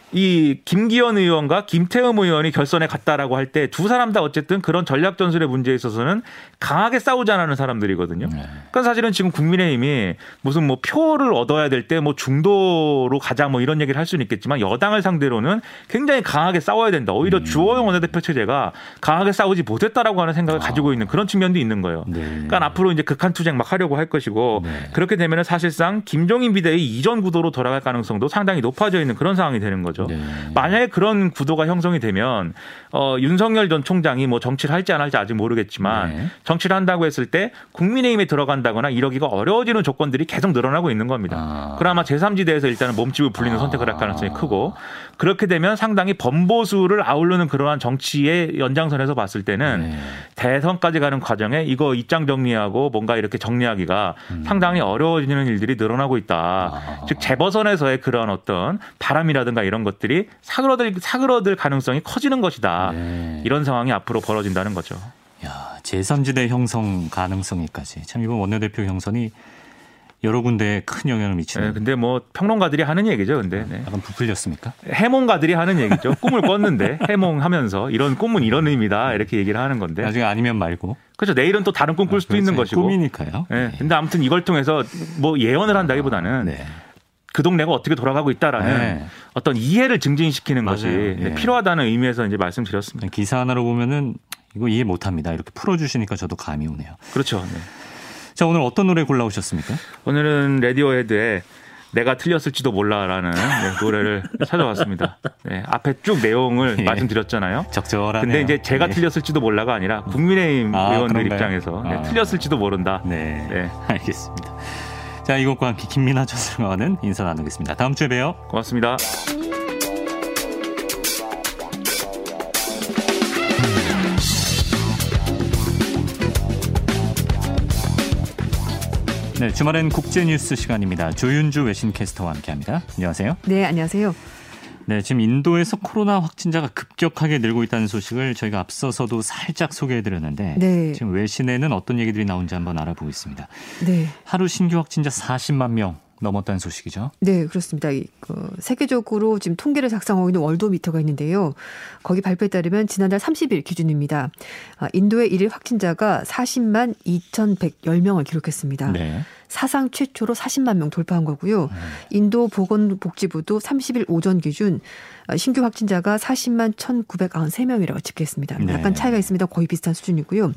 이 김기현 의원과 김태흠 의원이 결선에 갔다라고 할 때 두 사람 다 어쨌든 그런 전략 전술의 문제에 있어서는 강하게 싸우자는 사람들이거든요. 네. 그러니까 사실은 지금 국민의힘이 무슨 뭐 표를 얻어야 될 때 뭐 중도로 가자 뭐 이런 얘기를 할 수는 있겠지만 여당을 상대로는 굉장히 강하게 싸워야 된다. 오히려 음. 주호영 원내대표 체제가 강하게 싸우지 못했다라고 하는 생각을 가지고 있는 그런 측면도 있는 거예요. 네. 그러니까 앞으로 이제 극한 투쟁 막 하려고 할 것이고 네. 그렇게 되면은 사실상 김종인 비대위 이전 구도로 돌아갈 가능성도 상당히 높아져 있는 그런 상황이 되는 거죠. 네. 만약에 그런 구도가 형성이 되면 어, 윤석열 전 총장이 뭐 정치를 할지 안 할지 아직 모르겠지만 네. 정치를 한다고 했을 때 국민의힘에 들어간다거나 이러기가 어려워지는 조건들이 계속 늘어나고 있는 겁니다. 아. 그나마 제3지대에서 일단은 몸집을 불리는 아. 선택을 할 가능성이 크고 그렇게 되면 상당히 범보수를 아우르는 그러한 정치의 연장선에서 봤을 때는 네. 대선까지 가는 과정에 이거 입장 정리하고 뭔가 이렇게 정리하기가 상당히 어려워지는 일들이 늘어나고 있다. 음. 아. 즉 재보선에서의 그런 어떤 바람이라든가 이런 것들이 사그러들 사그러들 가능성이 커지는 것이다. 네. 이런 상황이 앞으로 벌어진다는 거죠. 야, 제3지대 형성 가능성이까지. 참 이번 원내대표 형선이 여러 군데에 큰 영향을 미치는. 네, 근데 뭐 평론가들이 하는 얘기죠. 근데 네. 약간 부풀렸습니까? 해몽가들이 하는 얘기죠. 꿈을 꿨는데 해몽하면서 이런 꿈은 이런 의미다 이렇게 얘기를 하는 건데. 나중에 아니면 말고. 그렇죠. 내일은 또 다른 꿈 꿀 수도 있는 그렇죠. 것이고. 꿈이니까요. 네. 근데 아무튼 이걸 통해서 뭐 예언을 한다기보다는 네. 그 동네가 어떻게 돌아가고 있다라는 네. 어떤 이해를 증진시키는 맞아요. 것이 예. 필요하다는 의미에서 이제 말씀드렸습니다. 기사 하나로 보면은 이거 이해 못합니다. 이렇게 풀어주시니까 저도 감이 오네요. 그렇죠. 네. 자 오늘 어떤 노래 골라오셨습니까? 오늘은 라디오헤드의 내가 틀렸을지도 몰라라는 네, 노래를 찾아왔습니다. 네, 앞에 쭉 내용을 예. 말씀드렸잖아요. 적절하네요. 근데 이제 제가 네. 틀렸을지도 몰라가 아니라 국민의힘 아, 의원들 그런가요? 입장에서 네, 아. 틀렸을지도 모른다. 네. 네. 알겠습니다. 자 이것과 함께 김민아 전설과는 인사 나누겠습니다. 다음 주에 봬요. 고맙습니다. 네, 주말엔 국제 뉴스 시간입니다. 조윤주 외신 캐스터와 함께합니다. 안녕하세요. 네, 안녕하세요. 네, 지금 인도에서 코로나 확진자가 급격하게 늘고 있다는 소식을 저희가 앞서서도 살짝 소개해드렸는데 네. 지금 외신에는 어떤 얘기들이 나온지 한번 알아보겠습니다. 네. 하루 신규 확진자 40만 명 넘었다는 소식이죠. 네, 그렇습니다. 이, 그, 세계적으로 지금 통계를 작성하고 있는 월도미터가 있는데요. 거기 발표에 따르면 지난달 30일 기준입니다. 아, 인도의 일일 확진자가 40만 2,110명을 기록했습니다. 네. 사상 최초로 40만 명 돌파한 거고요. 인도 보건복지부도 30일 오전 기준 아, 신규 확진자가 40만 1,993명이라고 집계했습니다. 네. 약간 차이가 있습니다. 거의 비슷한 수준이고요.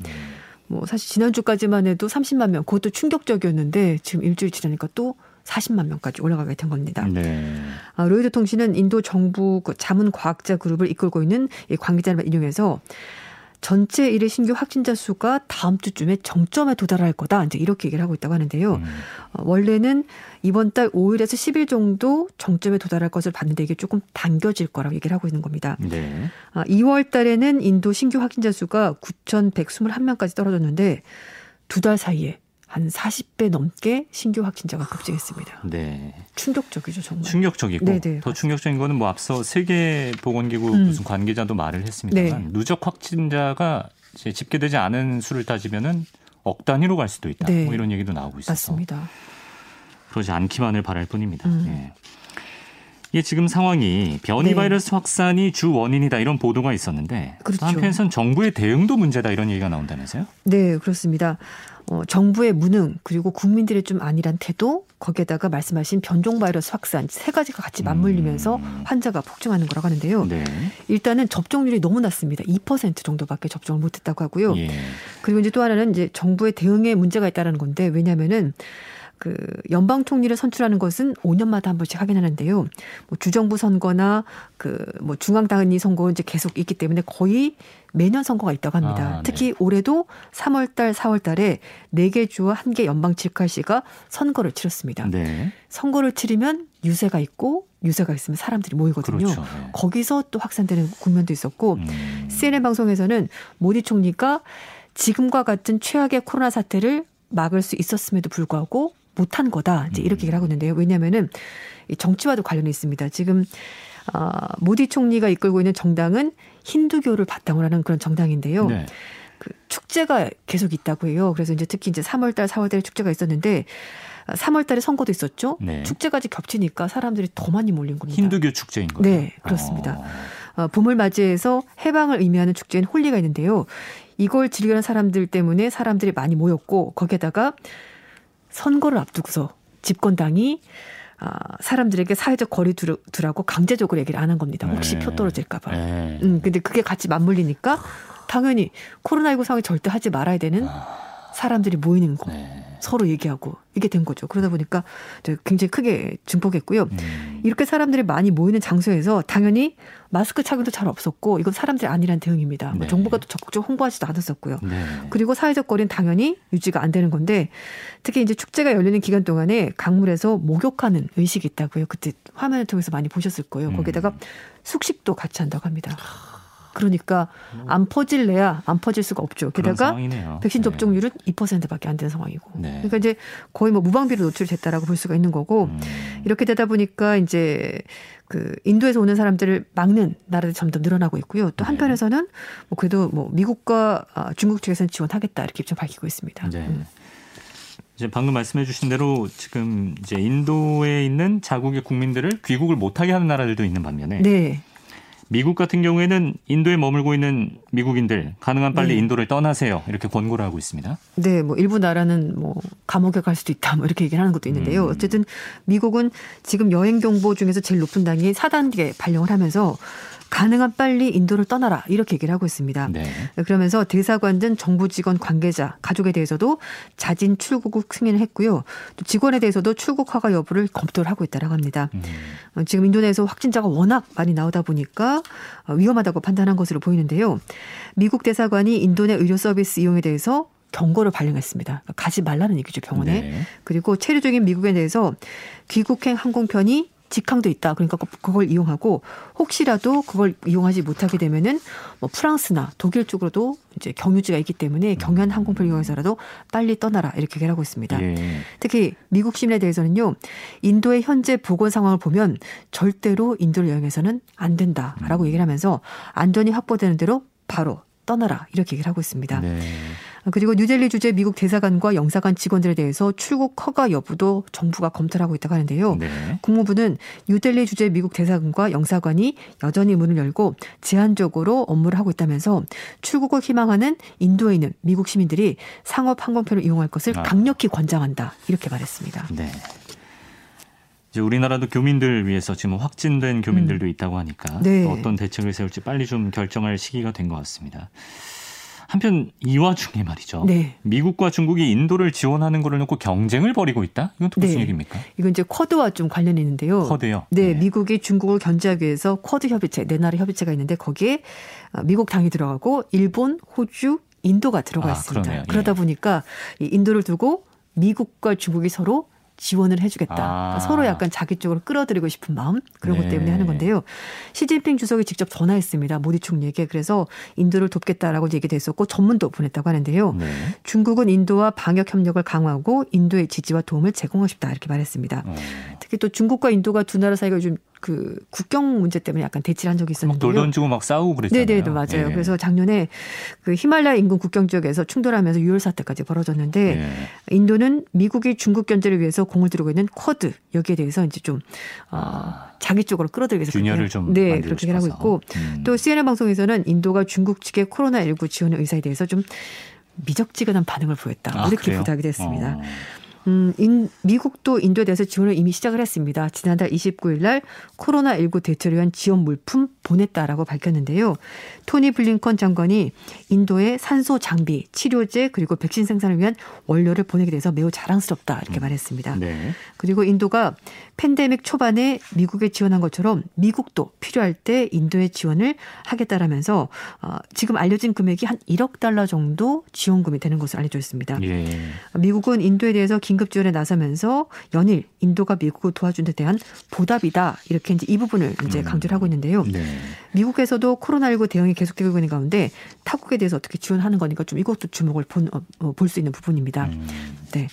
뭐 사실 지난주까지만 해도 30만 명, 그것도 충격적이었는데 지금 일주일 지나니까 또 40만 명까지 올라가게 된 겁니다. 네. 아, 로이드 통신은 인도 정부 그 자문 과학자 그룹을 이끌고 있는 이 관계자를 인용해서 전체 일일 신규 확진자 수가 다음 주쯤에 정점에 도달할 거다. 이제 이렇게 얘기를 하고 있다고 하는데요. 음. 어, 원래는 이번 달 5일에서 10일 정도 정점에 도달할 것을 봤는데 이게 조금 당겨질 거라고 얘기를 하고 있는 겁니다. 네. 아, 2월 달에는 인도 신규 확진자 수가 9,121명까지 떨어졌는데 두 달 사이에 한 40배 넘게 신규 확진자가 급증했습니다. 네. 충격적이죠, 정말. 충격적이고 네네, 더 맞습니다. 충격적인 거는 뭐 앞서 세계 보건기구 음. 무슨 관계자도 말을 했습니다만 네. 누적 확진자가 집계되지 않은 수를 따지면은 억 단위로 갈 수도 있다. 네. 뭐 이런 얘기도 나오고 있어서 맞습니다. 그러지 않기만을 바랄 뿐입니다. 음. 예. 이게 지금 상황이 변이 네. 바이러스 확산이 주 원인이다 이런 보도가 있었는데 그렇죠. 또 한편에선 정부의 대응도 문제다 이런 얘기가 나온다면서요? 네, 그렇습니다. 어, 정부의 무능 그리고 국민들의 좀 안일한 태도 거기에다가 말씀하신 변종 바이러스 확산 세 가지가 같이 맞물리면서 음. 환자가 폭증하는 거라고 하는데요. 네. 일단은 접종률이 너무 낮습니다. 2% 정도밖에 접종을 못했다고 하고요. 예. 그리고 이제 또 하나는 이제 정부의 대응에 문제가 있다는 건데 왜냐하면은 그 연방 총리를 선출하는 것은 5년마다 한 번씩 하긴 하는데요. 뭐 주정부 선거나 그 뭐 중앙 당이 선거 이제 계속 있기 때문에 거의 매년 선거가 있다고 합니다. 아, 네. 특히 올해도 3월 달, 4월 달에 4개 주와 1개 연방 칠카시가 선거를 치렀습니다. 네. 선거를 치르면 유세가 있고 유세가 있으면 사람들이 모이거든요. 그렇죠. 네. 거기서 또 확산되는 국면도 있었고 음. CNN 방송에서는 모디 총리가 지금과 같은 최악의 코로나 사태를 막을 수 있었음에도 불구하고 못한 거다. 이제 이렇게 얘기를 하고 있는데요. 왜냐하면은 이 정치와도 관련이 있습니다. 지금 아, 모디 총리가 이끌고 있는 정당은 힌두교를 바탕으로 하는 그런 정당인데요. 네. 그 축제가 계속 있다고 해요. 그래서 이제 특히 이제 3월달, 4월달에 축제가 있었는데 3월달에 선거도 있었죠. 네. 축제까지 겹치니까 사람들이 더 많이 몰린 겁니다. 힌두교 축제인 거예요. 네, 그렇습니다. 어. 어, 봄을 맞이해서 해방을 의미하는 축제인 홀리가 있는데요. 이걸 즐기는 사람들 때문에 사람들이 많이 모였고 거기에다가 선거를 앞두고서 집권당이 아, 사람들에게 사회적 거리 두라- 두라고 강제적으로 얘기를 안 한 겁니다. 혹시 네. 표 떨어질까 봐. 네. 음, 근데 그게 같이 맞물리니까 당연히 코로나19 상황이 절대 하지 말아야 되는 사람들이 모이는 거. 네. 서로 얘기하고 이게 된 거죠. 그러다 보니까 굉장히 크게 증폭했고요. 음. 이렇게 사람들이 많이 모이는 장소에서 당연히 마스크 착용도 잘 없었고 이건 사람들이 아니란 대응입니다. 뭐 네. 정부가 또 적극적으로 홍보하지도 않았었고요. 네. 그리고 사회적 거리는 당연히 유지가 안 되는 건데 특히 이제 축제가 열리는 기간 동안에 강물에서 목욕하는 의식이 있다고요. 그때 화면을 통해서 많이 보셨을 거예요. 음. 거기다가 숙식도 같이 한다고 합니다. 그러니까 안 퍼질래야 안 퍼질 수가 없죠. 게다가. 백신 네. 접종률은 2%밖에 안 되는 상황이고. 네. 그러니까 이제 거의 뭐 무방비로 노출됐다라고 볼 수가 있는 거고 음. 이렇게 되다 보니까 이제 그 인도에서 오는 사람들을 막는 나라들이 점점 늘어나고 있고요. 또 네. 한편에서는 뭐 그래도 뭐 미국과 아, 중국 측에서는 지원하겠다 이렇게 입장 밝히고 있습니다. 네. 음. 이제 방금 말씀해주신 대로 지금 이제 인도에 있는 자국의 국민들을 귀국을 못하게 하는 나라들도 있는 반면에 네. 미국 같은 경우에는 인도에 머물고 있는 미국인들 가능한 빨리 네. 인도를 떠나세요 이렇게 권고를 하고 있습니다. 네, 뭐 일부 나라는 뭐 감옥에 갈 수도 있다, 뭐 이렇게 얘기를 하는 것도 있는데요. 음. 어쨌든 미국은 지금 여행 경보 중에서 제일 높은 단계 4단계 발령을 하면서 가능한 빨리 인도를 떠나라 이렇게 얘기를 하고 있습니다. 네. 그러면서 대사관 등 정부 직원 관계자 가족에 대해서도 자진 출국을 승인을 했고요. 또 직원에 대해서도 출국 허가 여부를 검토를 하고 있다라고 합니다. 음. 어, 지금 인도네에서 확진자가 워낙 많이 나오다 보니까 어, 위험하다고 판단한 것으로 보이는데요. 미국 대사관이 인도 내 의료 서비스 이용에 대해서 경고를 발령했습니다. 그러니까 가지 말라는 얘기죠 병원에. 네. 그리고 체류적인 미국에 대해서 귀국행 항공편이 직항도 있다. 그러니까 그걸 이용하고 혹시라도 그걸 이용하지 못하게 되면은 뭐 프랑스나 독일 쪽으로도 이제 경유지가 있기 때문에 경유한 항공편을 이용해서라도 빨리 떠나라 이렇게 얘기를 하고 있습니다. 예. 특히 미국 시민에 대해서는요, 인도의 현재 보건 상황을 보면 절대로 인도를 여행해서는 안 된다라고 얘기를 하면서 안전이 확보되는 대로 바로 떠나라 이렇게 얘기를 하고 있습니다. 네. 그리고 뉴델리 주재 미국 대사관과 영사관 직원들에 대해서 출국 허가 여부도 정부가 검토를 하고 있다고 하는데요. 네. 국무부는 뉴델리 주재 미국 대사관과 영사관이 여전히 문을 열고 제한적으로 업무를 하고 있다면서 출국을 희망하는 인도에 있는 미국 시민들이 상업 항공편을 이용할 것을 아. 강력히 권장한다 이렇게 말했습니다. 네. 이제 우리나라도 교민들 위해서 지금 확진된 교민들도 있다고 하니까 네. 또 어떤 대책을 세울지 빨리 좀 결정할 시기가 된 것 같습니다. 한편 이 와중에 말이죠. 네. 미국과 중국이 인도를 지원하는 거를 놓고 경쟁을 벌이고 있다? 이건 또 무슨 네. 얘기입니까? 이건 이제 쿼드와 좀 관련이 있는데요. 쿼드요? 네, 네. 미국이 중국을 견제하기 위해서 쿼드 협의체, 네 나라 협의체가 있는데 거기에 어, 미국 당이 들어가고 일본, 호주, 인도가 들어가 아, 있습니다. 그러네요. 예. 그러다 보니까 이 인도를 두고 미국과 중국이 서로 지원을 해주겠다. 아. 그러니까 서로 약간 자기 쪽으로 끌어들이고 싶은 마음 그런 네. 것 때문에 하는 건데요. 시진핑 주석이 직접 전화했습니다. 모디 총리에게 그래서 인도를 돕겠다라고 얘기도 했었고 전문도 보냈다고 하는데요. 네. 중국은 인도와 방역 협력을 강화하고 인도의 지지와 도움을 제공하고 싶다 이렇게 말했습니다. 어. 특히 또 중국과 인도가 두 나라 사이가 요즘 그 국경 문제 때문에 약간 대치를 한 적이 막돌 있었는데요. 던지고 막 싸우고 그랬잖아요. 네네 맞아요. 예. 그래서 작년에 그 히말라야 인근 국경 지역에서 충돌하면서 유혈 사태까지 벌어졌는데 예. 인도는 미국이 중국 견제를 위해서 공을 들이고 있는 쿼드 여기에 대해서 이제 좀 어, 아. 자기 쪽으로 끌어들이기 위해서 균열을 좀 네 그렇게 하고 싶어서. 있고 음. 또 CNN 방송에서는 인도가 중국 측의 코로나19 지원 의사에 대해서 좀 미적지근한 반응을 보였다 아, 이렇게 그래요? 부탁이 됐습니다. 어. 음, 인, 미국도 인도에 대해서 지원을 이미 시작을 했습니다. 지난달 29일 날 코로나19 대처를 위한 지원 물품 보냈다라고 밝혔는데요. 토니 블링컨 장관이 인도에 산소 장비, 치료제 그리고 백신 생산을 위한 원료를 보내게 돼서 매우 자랑스럽다 이렇게 말했습니다. 네. 그리고 인도가 팬데믹 초반에 미국에 지원한 것처럼 미국도 필요할 때 인도에 지원을 하겠다라면서 어, 지금 알려진 금액이 한 1억 달러 정도 지원금이 되는 것으로 알려져 있습니다. 예. 미국은 인도에 대해서 긴급 지원에 나서면서 연일 인도가 미국을 도와준 데 대한 보답이다 이렇게 이제 이 부분을 이제 강조를 하고 있는데요. 네. 미국에서도 코로나19 대응이 계속되고 있는 가운데 타국에 대해서 어떻게 지원하는 거니까 좀 이것도 주목을 어, 볼수 있는 부분입니다. 음, 네.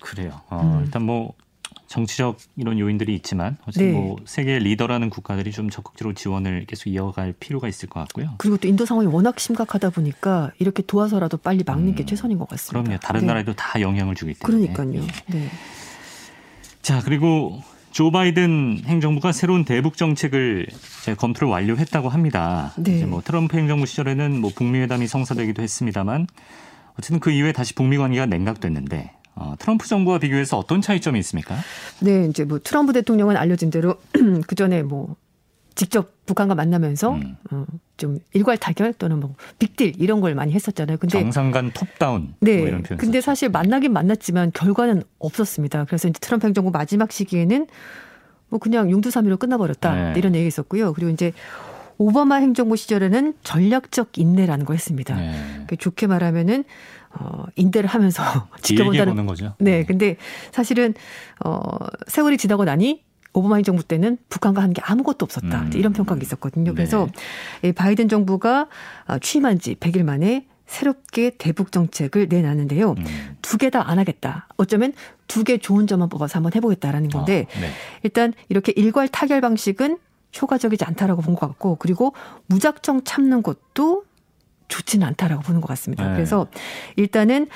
그래요. 어, 음. 일단 뭐 정치적 이런 요인들이 있지만 어쨌든 네. 뭐 세계 리더라는 국가들이 좀 적극적으로 지원을 계속 이어갈 필요가 있을 것 같고요. 그리고 또 인도 상황이 워낙 심각하다 보니까 이렇게 도와서라도 빨리 막는 게 음, 최선인 것 같습니다. 그럼요. 다른 네. 나라에도 다 영향을 주기 때문에. 그러니까요. 예. 네. 자 그리고 조 바이든 행정부가 새로운 대북 정책을 검토를 완료했다고 합니다. 네. 이제 뭐 트럼프 행정부 시절에는 뭐 북미 회담이 성사되기도 했습니다만 어쨌든 그 이후에 다시 북미 관계가 냉각됐는데 어, 트럼프 정부와 비교해서 어떤 차이점이 있습니까? 네, 이제 뭐 트럼프 대통령은 알려진 대로 그 전에 뭐 직접 북한과 만나면서 음. 어, 좀 일괄 타결 또는 뭐 빅딜 이런 걸 많이 했었잖아요. 근데 정상 간 톱다운 네. 뭐 이런 표현. 근데 사실 만나긴 만났지만 결과는 없었습니다. 그래서 이제 트럼프 행정부 마지막 시기에는 뭐 그냥 용두사미로 끝나버렸다 네. 이런 얘기가 있었고요. 그리고 이제 오바마 행정부 시절에는 전략적 인내라는 걸 했습니다. 네. 그 좋게 말하면은 어 인대를 하면서 지켜본다는 거죠. 네, 근데 사실은 어 세월이 지나고 나니 오바마 행정부 때는 북한과 한 게 아무것도 없었다. 음. 이런 평가가 있었거든요. 그래서 네. 이 바이든 정부가 아, 취임한 지 100일 만에 새롭게 대북 정책을 내놨는데요. 음. 두개 다 안 하겠다. 어쩌면 두 개 좋은 점만 뽑아서 한번 해보겠다라는 건데 아, 네. 일단 이렇게 일괄 타결 방식은 효과적이지 않다라고 본 것 같고 그리고 무작정 참는 것도 좋지는 않다라고 보는 것 같습니다. 네. 그래서 일단은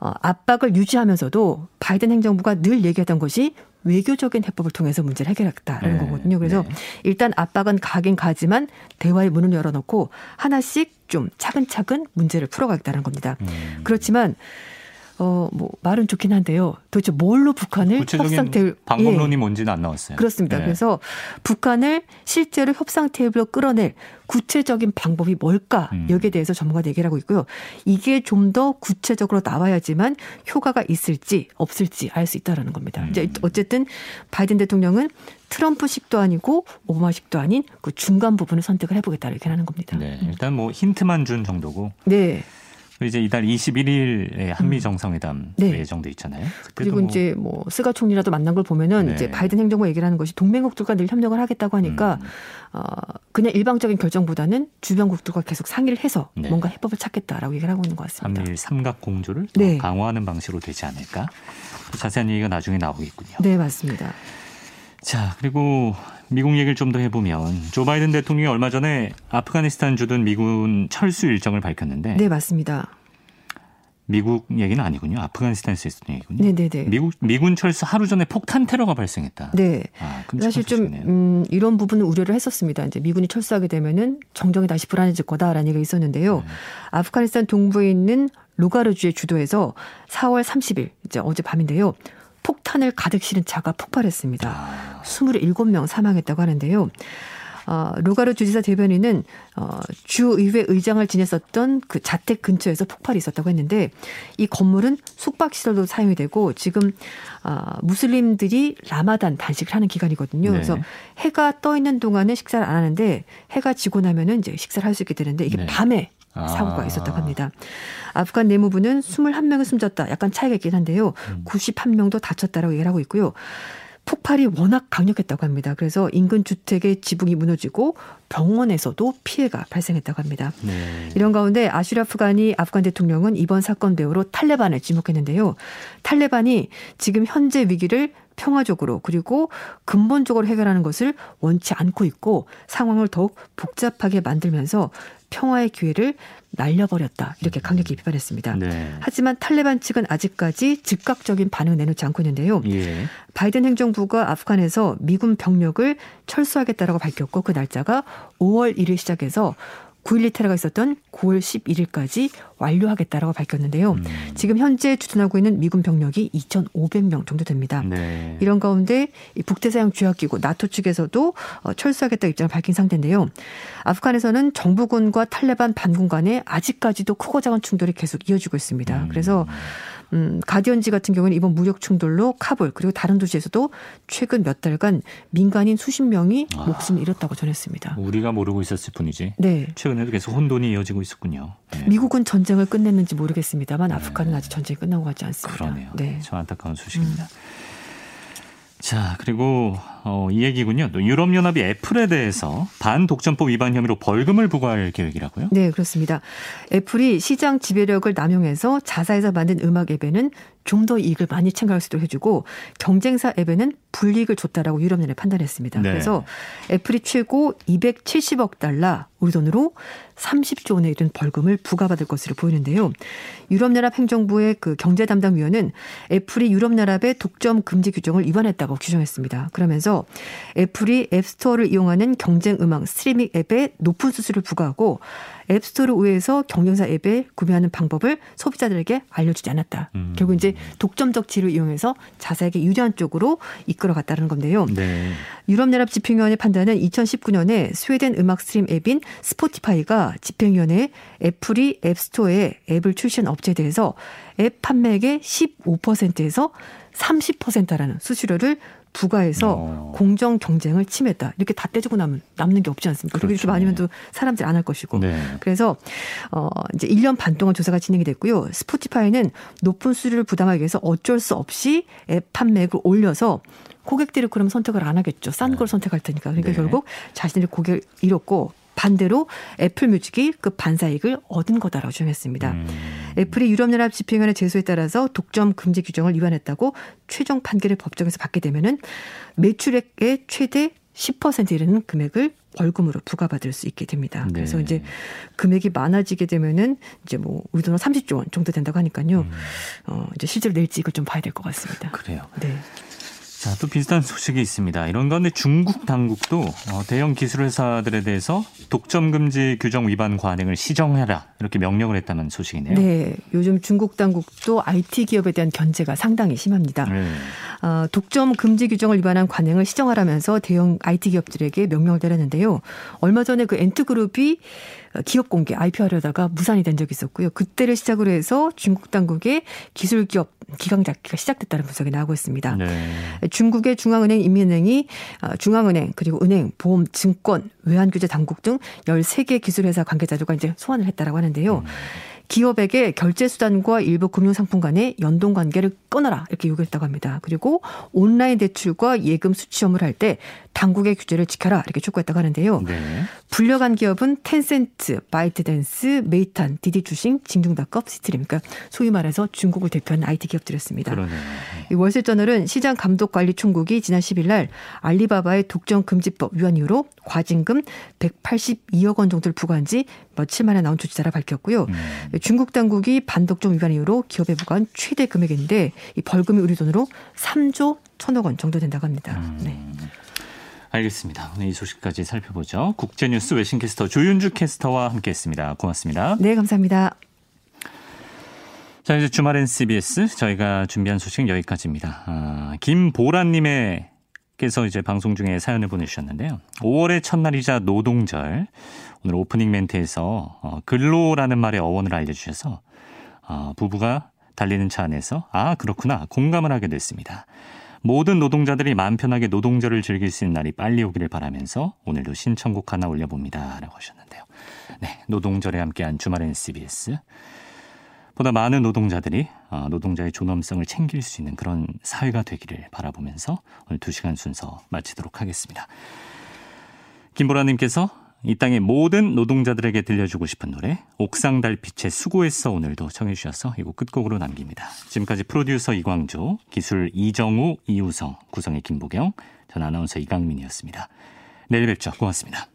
어, 압박을 유지하면서도 바이든 행정부가 늘 얘기했던 것이 외교적인 해법을 통해서 문제를 해결하겠다라는 네. 거거든요. 그래서 네. 일단 압박은 가긴 가지만 대화의 문을 열어놓고 하나씩 좀 차근차근 문제를 풀어가겠다는 겁니다. 음. 그렇지만 어 뭐 말은 좋긴 한데요. 도대체 뭘로 북한을 협상 테이블 방법론이 뭔지는 안 나왔어요. 그렇습니다. 네. 그래서 북한을 실제로 협상 테이블로 끌어낼 구체적인 방법이 뭘까 음. 여기에 대해서 전문가들 얘기를 하고 있고요. 이게 좀 더 구체적으로 나와야지만 효과가 있을지 없을지 알 수 있다라는 겁니다. 음. 이제 어쨌든 바이든 대통령은 트럼프식도 아니고 오바마식도 아닌 그 중간 부분을 선택을 해보겠다 이렇게 하는 겁니다. 네, 일단 뭐 힌트만 준 정도고 네. 이제 이달 21일에 한미 정상회담 네. 예정돼 있잖아요. 그리고 뭐 이제 뭐 스가 총리라도 만난 걸 보면은 네. 이제 바이든 행정부 얘기를 하는 것이 동맹국들과 늘 협력을 하겠다고 하니까 음. 어 그냥 일방적인 결정보다는 주변국들과 계속 상의를 해서 네. 뭔가 해법을 찾겠다라고 얘기를 하고 있는 것 같습니다. 한미일 삼각 공조를 더 네. 강화하는 방식으로 되지 않을까? 또 자세한 얘기가 나중에 나오겠군요. 네 맞습니다. 자, 그리고 미국 얘기를 좀 더 해보면 조 바이든 대통령이 얼마 전에 아프가니스탄 주둔 미군 철수 일정을 밝혔는데 네 맞습니다. 미국 얘기는 아니군요. 아프가니스탄에서 있었던 얘기군요. 네네네. 미국 미군 철수 하루 전에 폭탄 테러가 발생했다. 네. 아, 사실 좀. 음, 이런 부분은 우려를 했었습니다. 이제 미군이 철수하게 되면은 정정이 다시 불안해질 거다라는 얘기가 있었는데요. 네. 아프가니스탄 동부에 있는 로가르주의 주도에서 4월 30일 이제 어제 밤인데요. 폭탄을 가득 실은 차가 폭발했습니다. 아, 27명 사망했다고 하는데요. 어, 루가르 주지사 대변인은 어, 주의회 의장을 지냈었던 그 자택 근처에서 폭발이 있었다고 했는데 이 건물은 숙박 시설도 사용이 되고 지금 어, 무슬림들이 라마단 단식을 하는 기간이거든요. 네. 그래서 해가 떠 있는 동안은 식사를 안 하는데 해가 지고 나면은 이제 식사를 할 수 있게 되는데 이게 네. 밤에 아. 사고가 있었다고 합니다. 아프간 내무부는 21명을 숨졌다. 약간 차이가 있긴 한데요. 음. 91명도 다쳤다라고 얘기를 하고 있고요. 폭발이 워낙 강력했다고 합니다. 그래서 인근 주택의 지붕이 무너지고 병원에서도 피해가 발생했다고 합니다. 네. 이런 가운데 아슈라프 가니 아프간 대통령은 이번 사건 배후로 탈레반을 지목했는데요. 탈레반이 지금 현재 위기를 평화적으로 그리고 근본적으로 해결하는 것을 원치 않고 있고 상황을 더욱 복잡하게 만들면서 평화의 기회를 날려버렸다. 이렇게 강력히 비판했습니다. 네. 하지만 탈레반 측은 아직까지 즉각적인 반응을 내놓지 않고 있는데요. 예. 바이든 행정부가 아프간에서 미군 병력을 철수하겠다라고 밝혔고 그 날짜가 5월 1일 시작해서 9.12 테러가 있었던 9월 11일까지 완료하겠다라고 밝혔는데요. 음. 지금 현재 주둔하고 있는 미군 병력이 2,500명 정도 됩니다. 네. 이런 가운데 북대서양 조약기구 나토 측에서도 어, 철수하겠다 입장을 밝힌 상태인데요. 아프간에서는 정부군과 탈레반 반군 간에 아직까지도 크고 작은 충돌이 계속 이어지고 있습니다. 음. 그래서 음, 가디언지 같은 경우는 이번 무력 충돌로 카불 그리고 다른 도시에서도 최근 몇 달간 민간인 수십 명이 아, 목숨을 잃었다고 전했습니다. 우리가 모르고 있었을 뿐이지. 네. 최근에도 계속 혼돈이 이어지고 있었군요. 네. 미국은 전쟁을 끝냈는지 모르겠습니다만 네. 아프간은 아직 전쟁이 끝나고 가지 않습니다. 그러네요. 네. 참 안타까운 소식입니다. 음. 자, 그리고 어, 이 얘기군요. 또 유럽연합이 애플에 대해서 반독점법 위반 혐의로 벌금을 부과할 계획이라고요? 네, 그렇습니다. 애플이 시장 지배력을 남용해서 자사에서 만든 음악 앱에는 좀 더 이익을 많이 챙겨갈 수 있도록 해주고 경쟁사 앱에는 불이익을 줬다라고 유럽연합이 판단했습니다. 네. 그래서 애플이 최고 270억 달러 우리 돈으로 30조 원에 이른 벌금을 부과받을 것으로 보이는데요. 유럽연합 행정부의 그 경제 담당위원은 애플이 유럽연합의 독점 금지 규정을 위반했다고 규정했습니다. 그러면서 애플이 앱스토어를 이용하는 경쟁 음악 스트리밍 앱에 높은 수수료를 부과하고 앱스토어를 우회해서 경쟁사 앱에 구매하는 방법을 소비자들에게 알려주지 않았다. 음. 결국 이제 독점적 지위를 이용해서 자사에게 유리한 쪽으로 이끌어갔다는 건데요. 네. 유럽연합 집행위원회 판단은 2019년에 스웨덴 음악 스트림 앱인 스포티파이가 집행위원회에 애플이 앱스토어에 앱을 출시한 업체에 대해서 앱 판매액의 15%에서 30%라는 수수료를 부과해서 어. 공정 경쟁을 침해했다. 이렇게 다 떼주고 남은 남는 게 없지 않습니까? 그렇죠. 이렇게 많으면 또 사람들이 안 할 것이고. 네. 그래서 어 이제 1년 반 동안 조사가 진행이 됐고요. 스포티파이는 높은 수수료를 부담하기 위해서 어쩔 수 없이 앱 판매액을 올려서 고객들이 그럼 선택을 안 하겠죠. 싼걸 네. 선택할 테니까. 그러니까 네. 결국 자신들이 고객을 잃었고 반대로 애플 뮤직이 그 반사이익을 얻은 거다라고 주장했습니다. 음. 애플이 유럽연합 집행위원회 제소에 따라서 독점 금지 규정을 위반했다고 최종 판결을 법정에서 받게 되면은 매출액의 최대 10% 이르는 금액을 벌금으로 부과받을 수 있게 됩니다. 네. 그래서 이제 금액이 많아지게 되면은 이제 뭐 우리 돈으로 30조 원 정도 된다고 하니까요. 음. 어 이제 실제로 낼지 이걸 좀 봐야 될 것 같습니다. 그래요. 네. 자, 또 비슷한 소식이 있습니다. 이런 가운데 중국 당국도 어, 대형 기술 회사들에 대해서 독점 금지 규정 위반 관행을 시정해라 이렇게 명령을 했다는 소식이네요. 네, 요즘 중국 당국도 IT 기업에 대한 견제가 상당히 심합니다. 네. 어, 독점 금지 규정을 위반한 관행을 시정하라면서 대형 IT 기업들에게 명령을 내렸는데요. 얼마 전에 그 엔트그룹이 기업 공개 IPO하려다가 무산이 된 적이 있었고요. 그때를 시작으로 해서 중국 당국의 기술 기업 기강 잡기가 시작됐다는 분석이 나오고 있습니다. 네. 중국의 중앙은행, 인민은행이 어, 중앙은행 그리고 은행, 보험, 증권, 외환 규제 당국 등 13개 기술회사 관계자들과 이제 소환을 했다라고 하는데요. 음. 기업에게 결제 수단과 일부 금융 상품 간의 연동 관계를 끊어라 이렇게 요구했다고 합니다. 그리고 온라인 대출과 예금 수취업을 할 때 당국의 규제를 지켜라 이렇게 촉구했다고 하는데요. 네. 불려간 기업은 텐센트, 바이트댄스, 메이퇀, 디디추싱, 징둥닷컴, 시트립 그러니까 소위 말해서 중국을 대표하는 IT 기업들이었습니다. 그러네요. 월세저널은 시장 감독 관리 총국이 지난 10일 날 알리바바의 독점 금지법 위반 이후로 과징금 182억 원 정도를 부과한 지 며칠 만에 나온 조치자라 밝혔고요. 음. 중국 당국이 반독점 위반 이후로 기업에 부과한 최대 금액인데 이 벌금이 우리 돈으로 3조 1천억 원 정도 된다고 합니다. 음. 네. 알겠습니다. 오늘 이 소식까지 살펴보죠. 국제뉴스 외신캐스터 조윤주 캐스터와 함께했습니다. 고맙습니다. 네, 감사합니다. 자, 이제 주말엔 CBS 저희가 준비한 소식 여기까지입니다. 아, 김보라님의 께서 이제 방송 중에 사연을 보내주셨는데요. 5월의 첫날이자 노동절 오늘 오프닝 멘트에서 어, 근로라는 말의 어원을 알려주셔서 어, 부부가 달리는 차 안에서 아 그렇구나 공감을 하게 됐습니다. 모든 노동자들이 마음 편하게 노동절을 즐길 수 있는 날이 빨리 오기를 바라면서 오늘도 신청곡 하나 올려봅니다. 라고 하셨는데요. 네, 노동절에 함께한 주말엔 CBS. 보다 많은 노동자들이 어, 노동자의 존엄성을 챙길 수 있는 그런 사회가 되기를 바라보면서 오늘 2시간 순서 마치도록 하겠습니다. 김보라님께서 이 땅의 모든 노동자들에게 들려주고 싶은 노래 옥상 달빛의 수고했어 오늘도 청해 주셔서 이곡 끝곡으로 남깁니다. 지금까지 프로듀서 이광조, 기술 이정우, 이우성, 구성의 김보경, 전 아나운서 이강민이었습니다. 내일 뵙죠. 고맙습니다.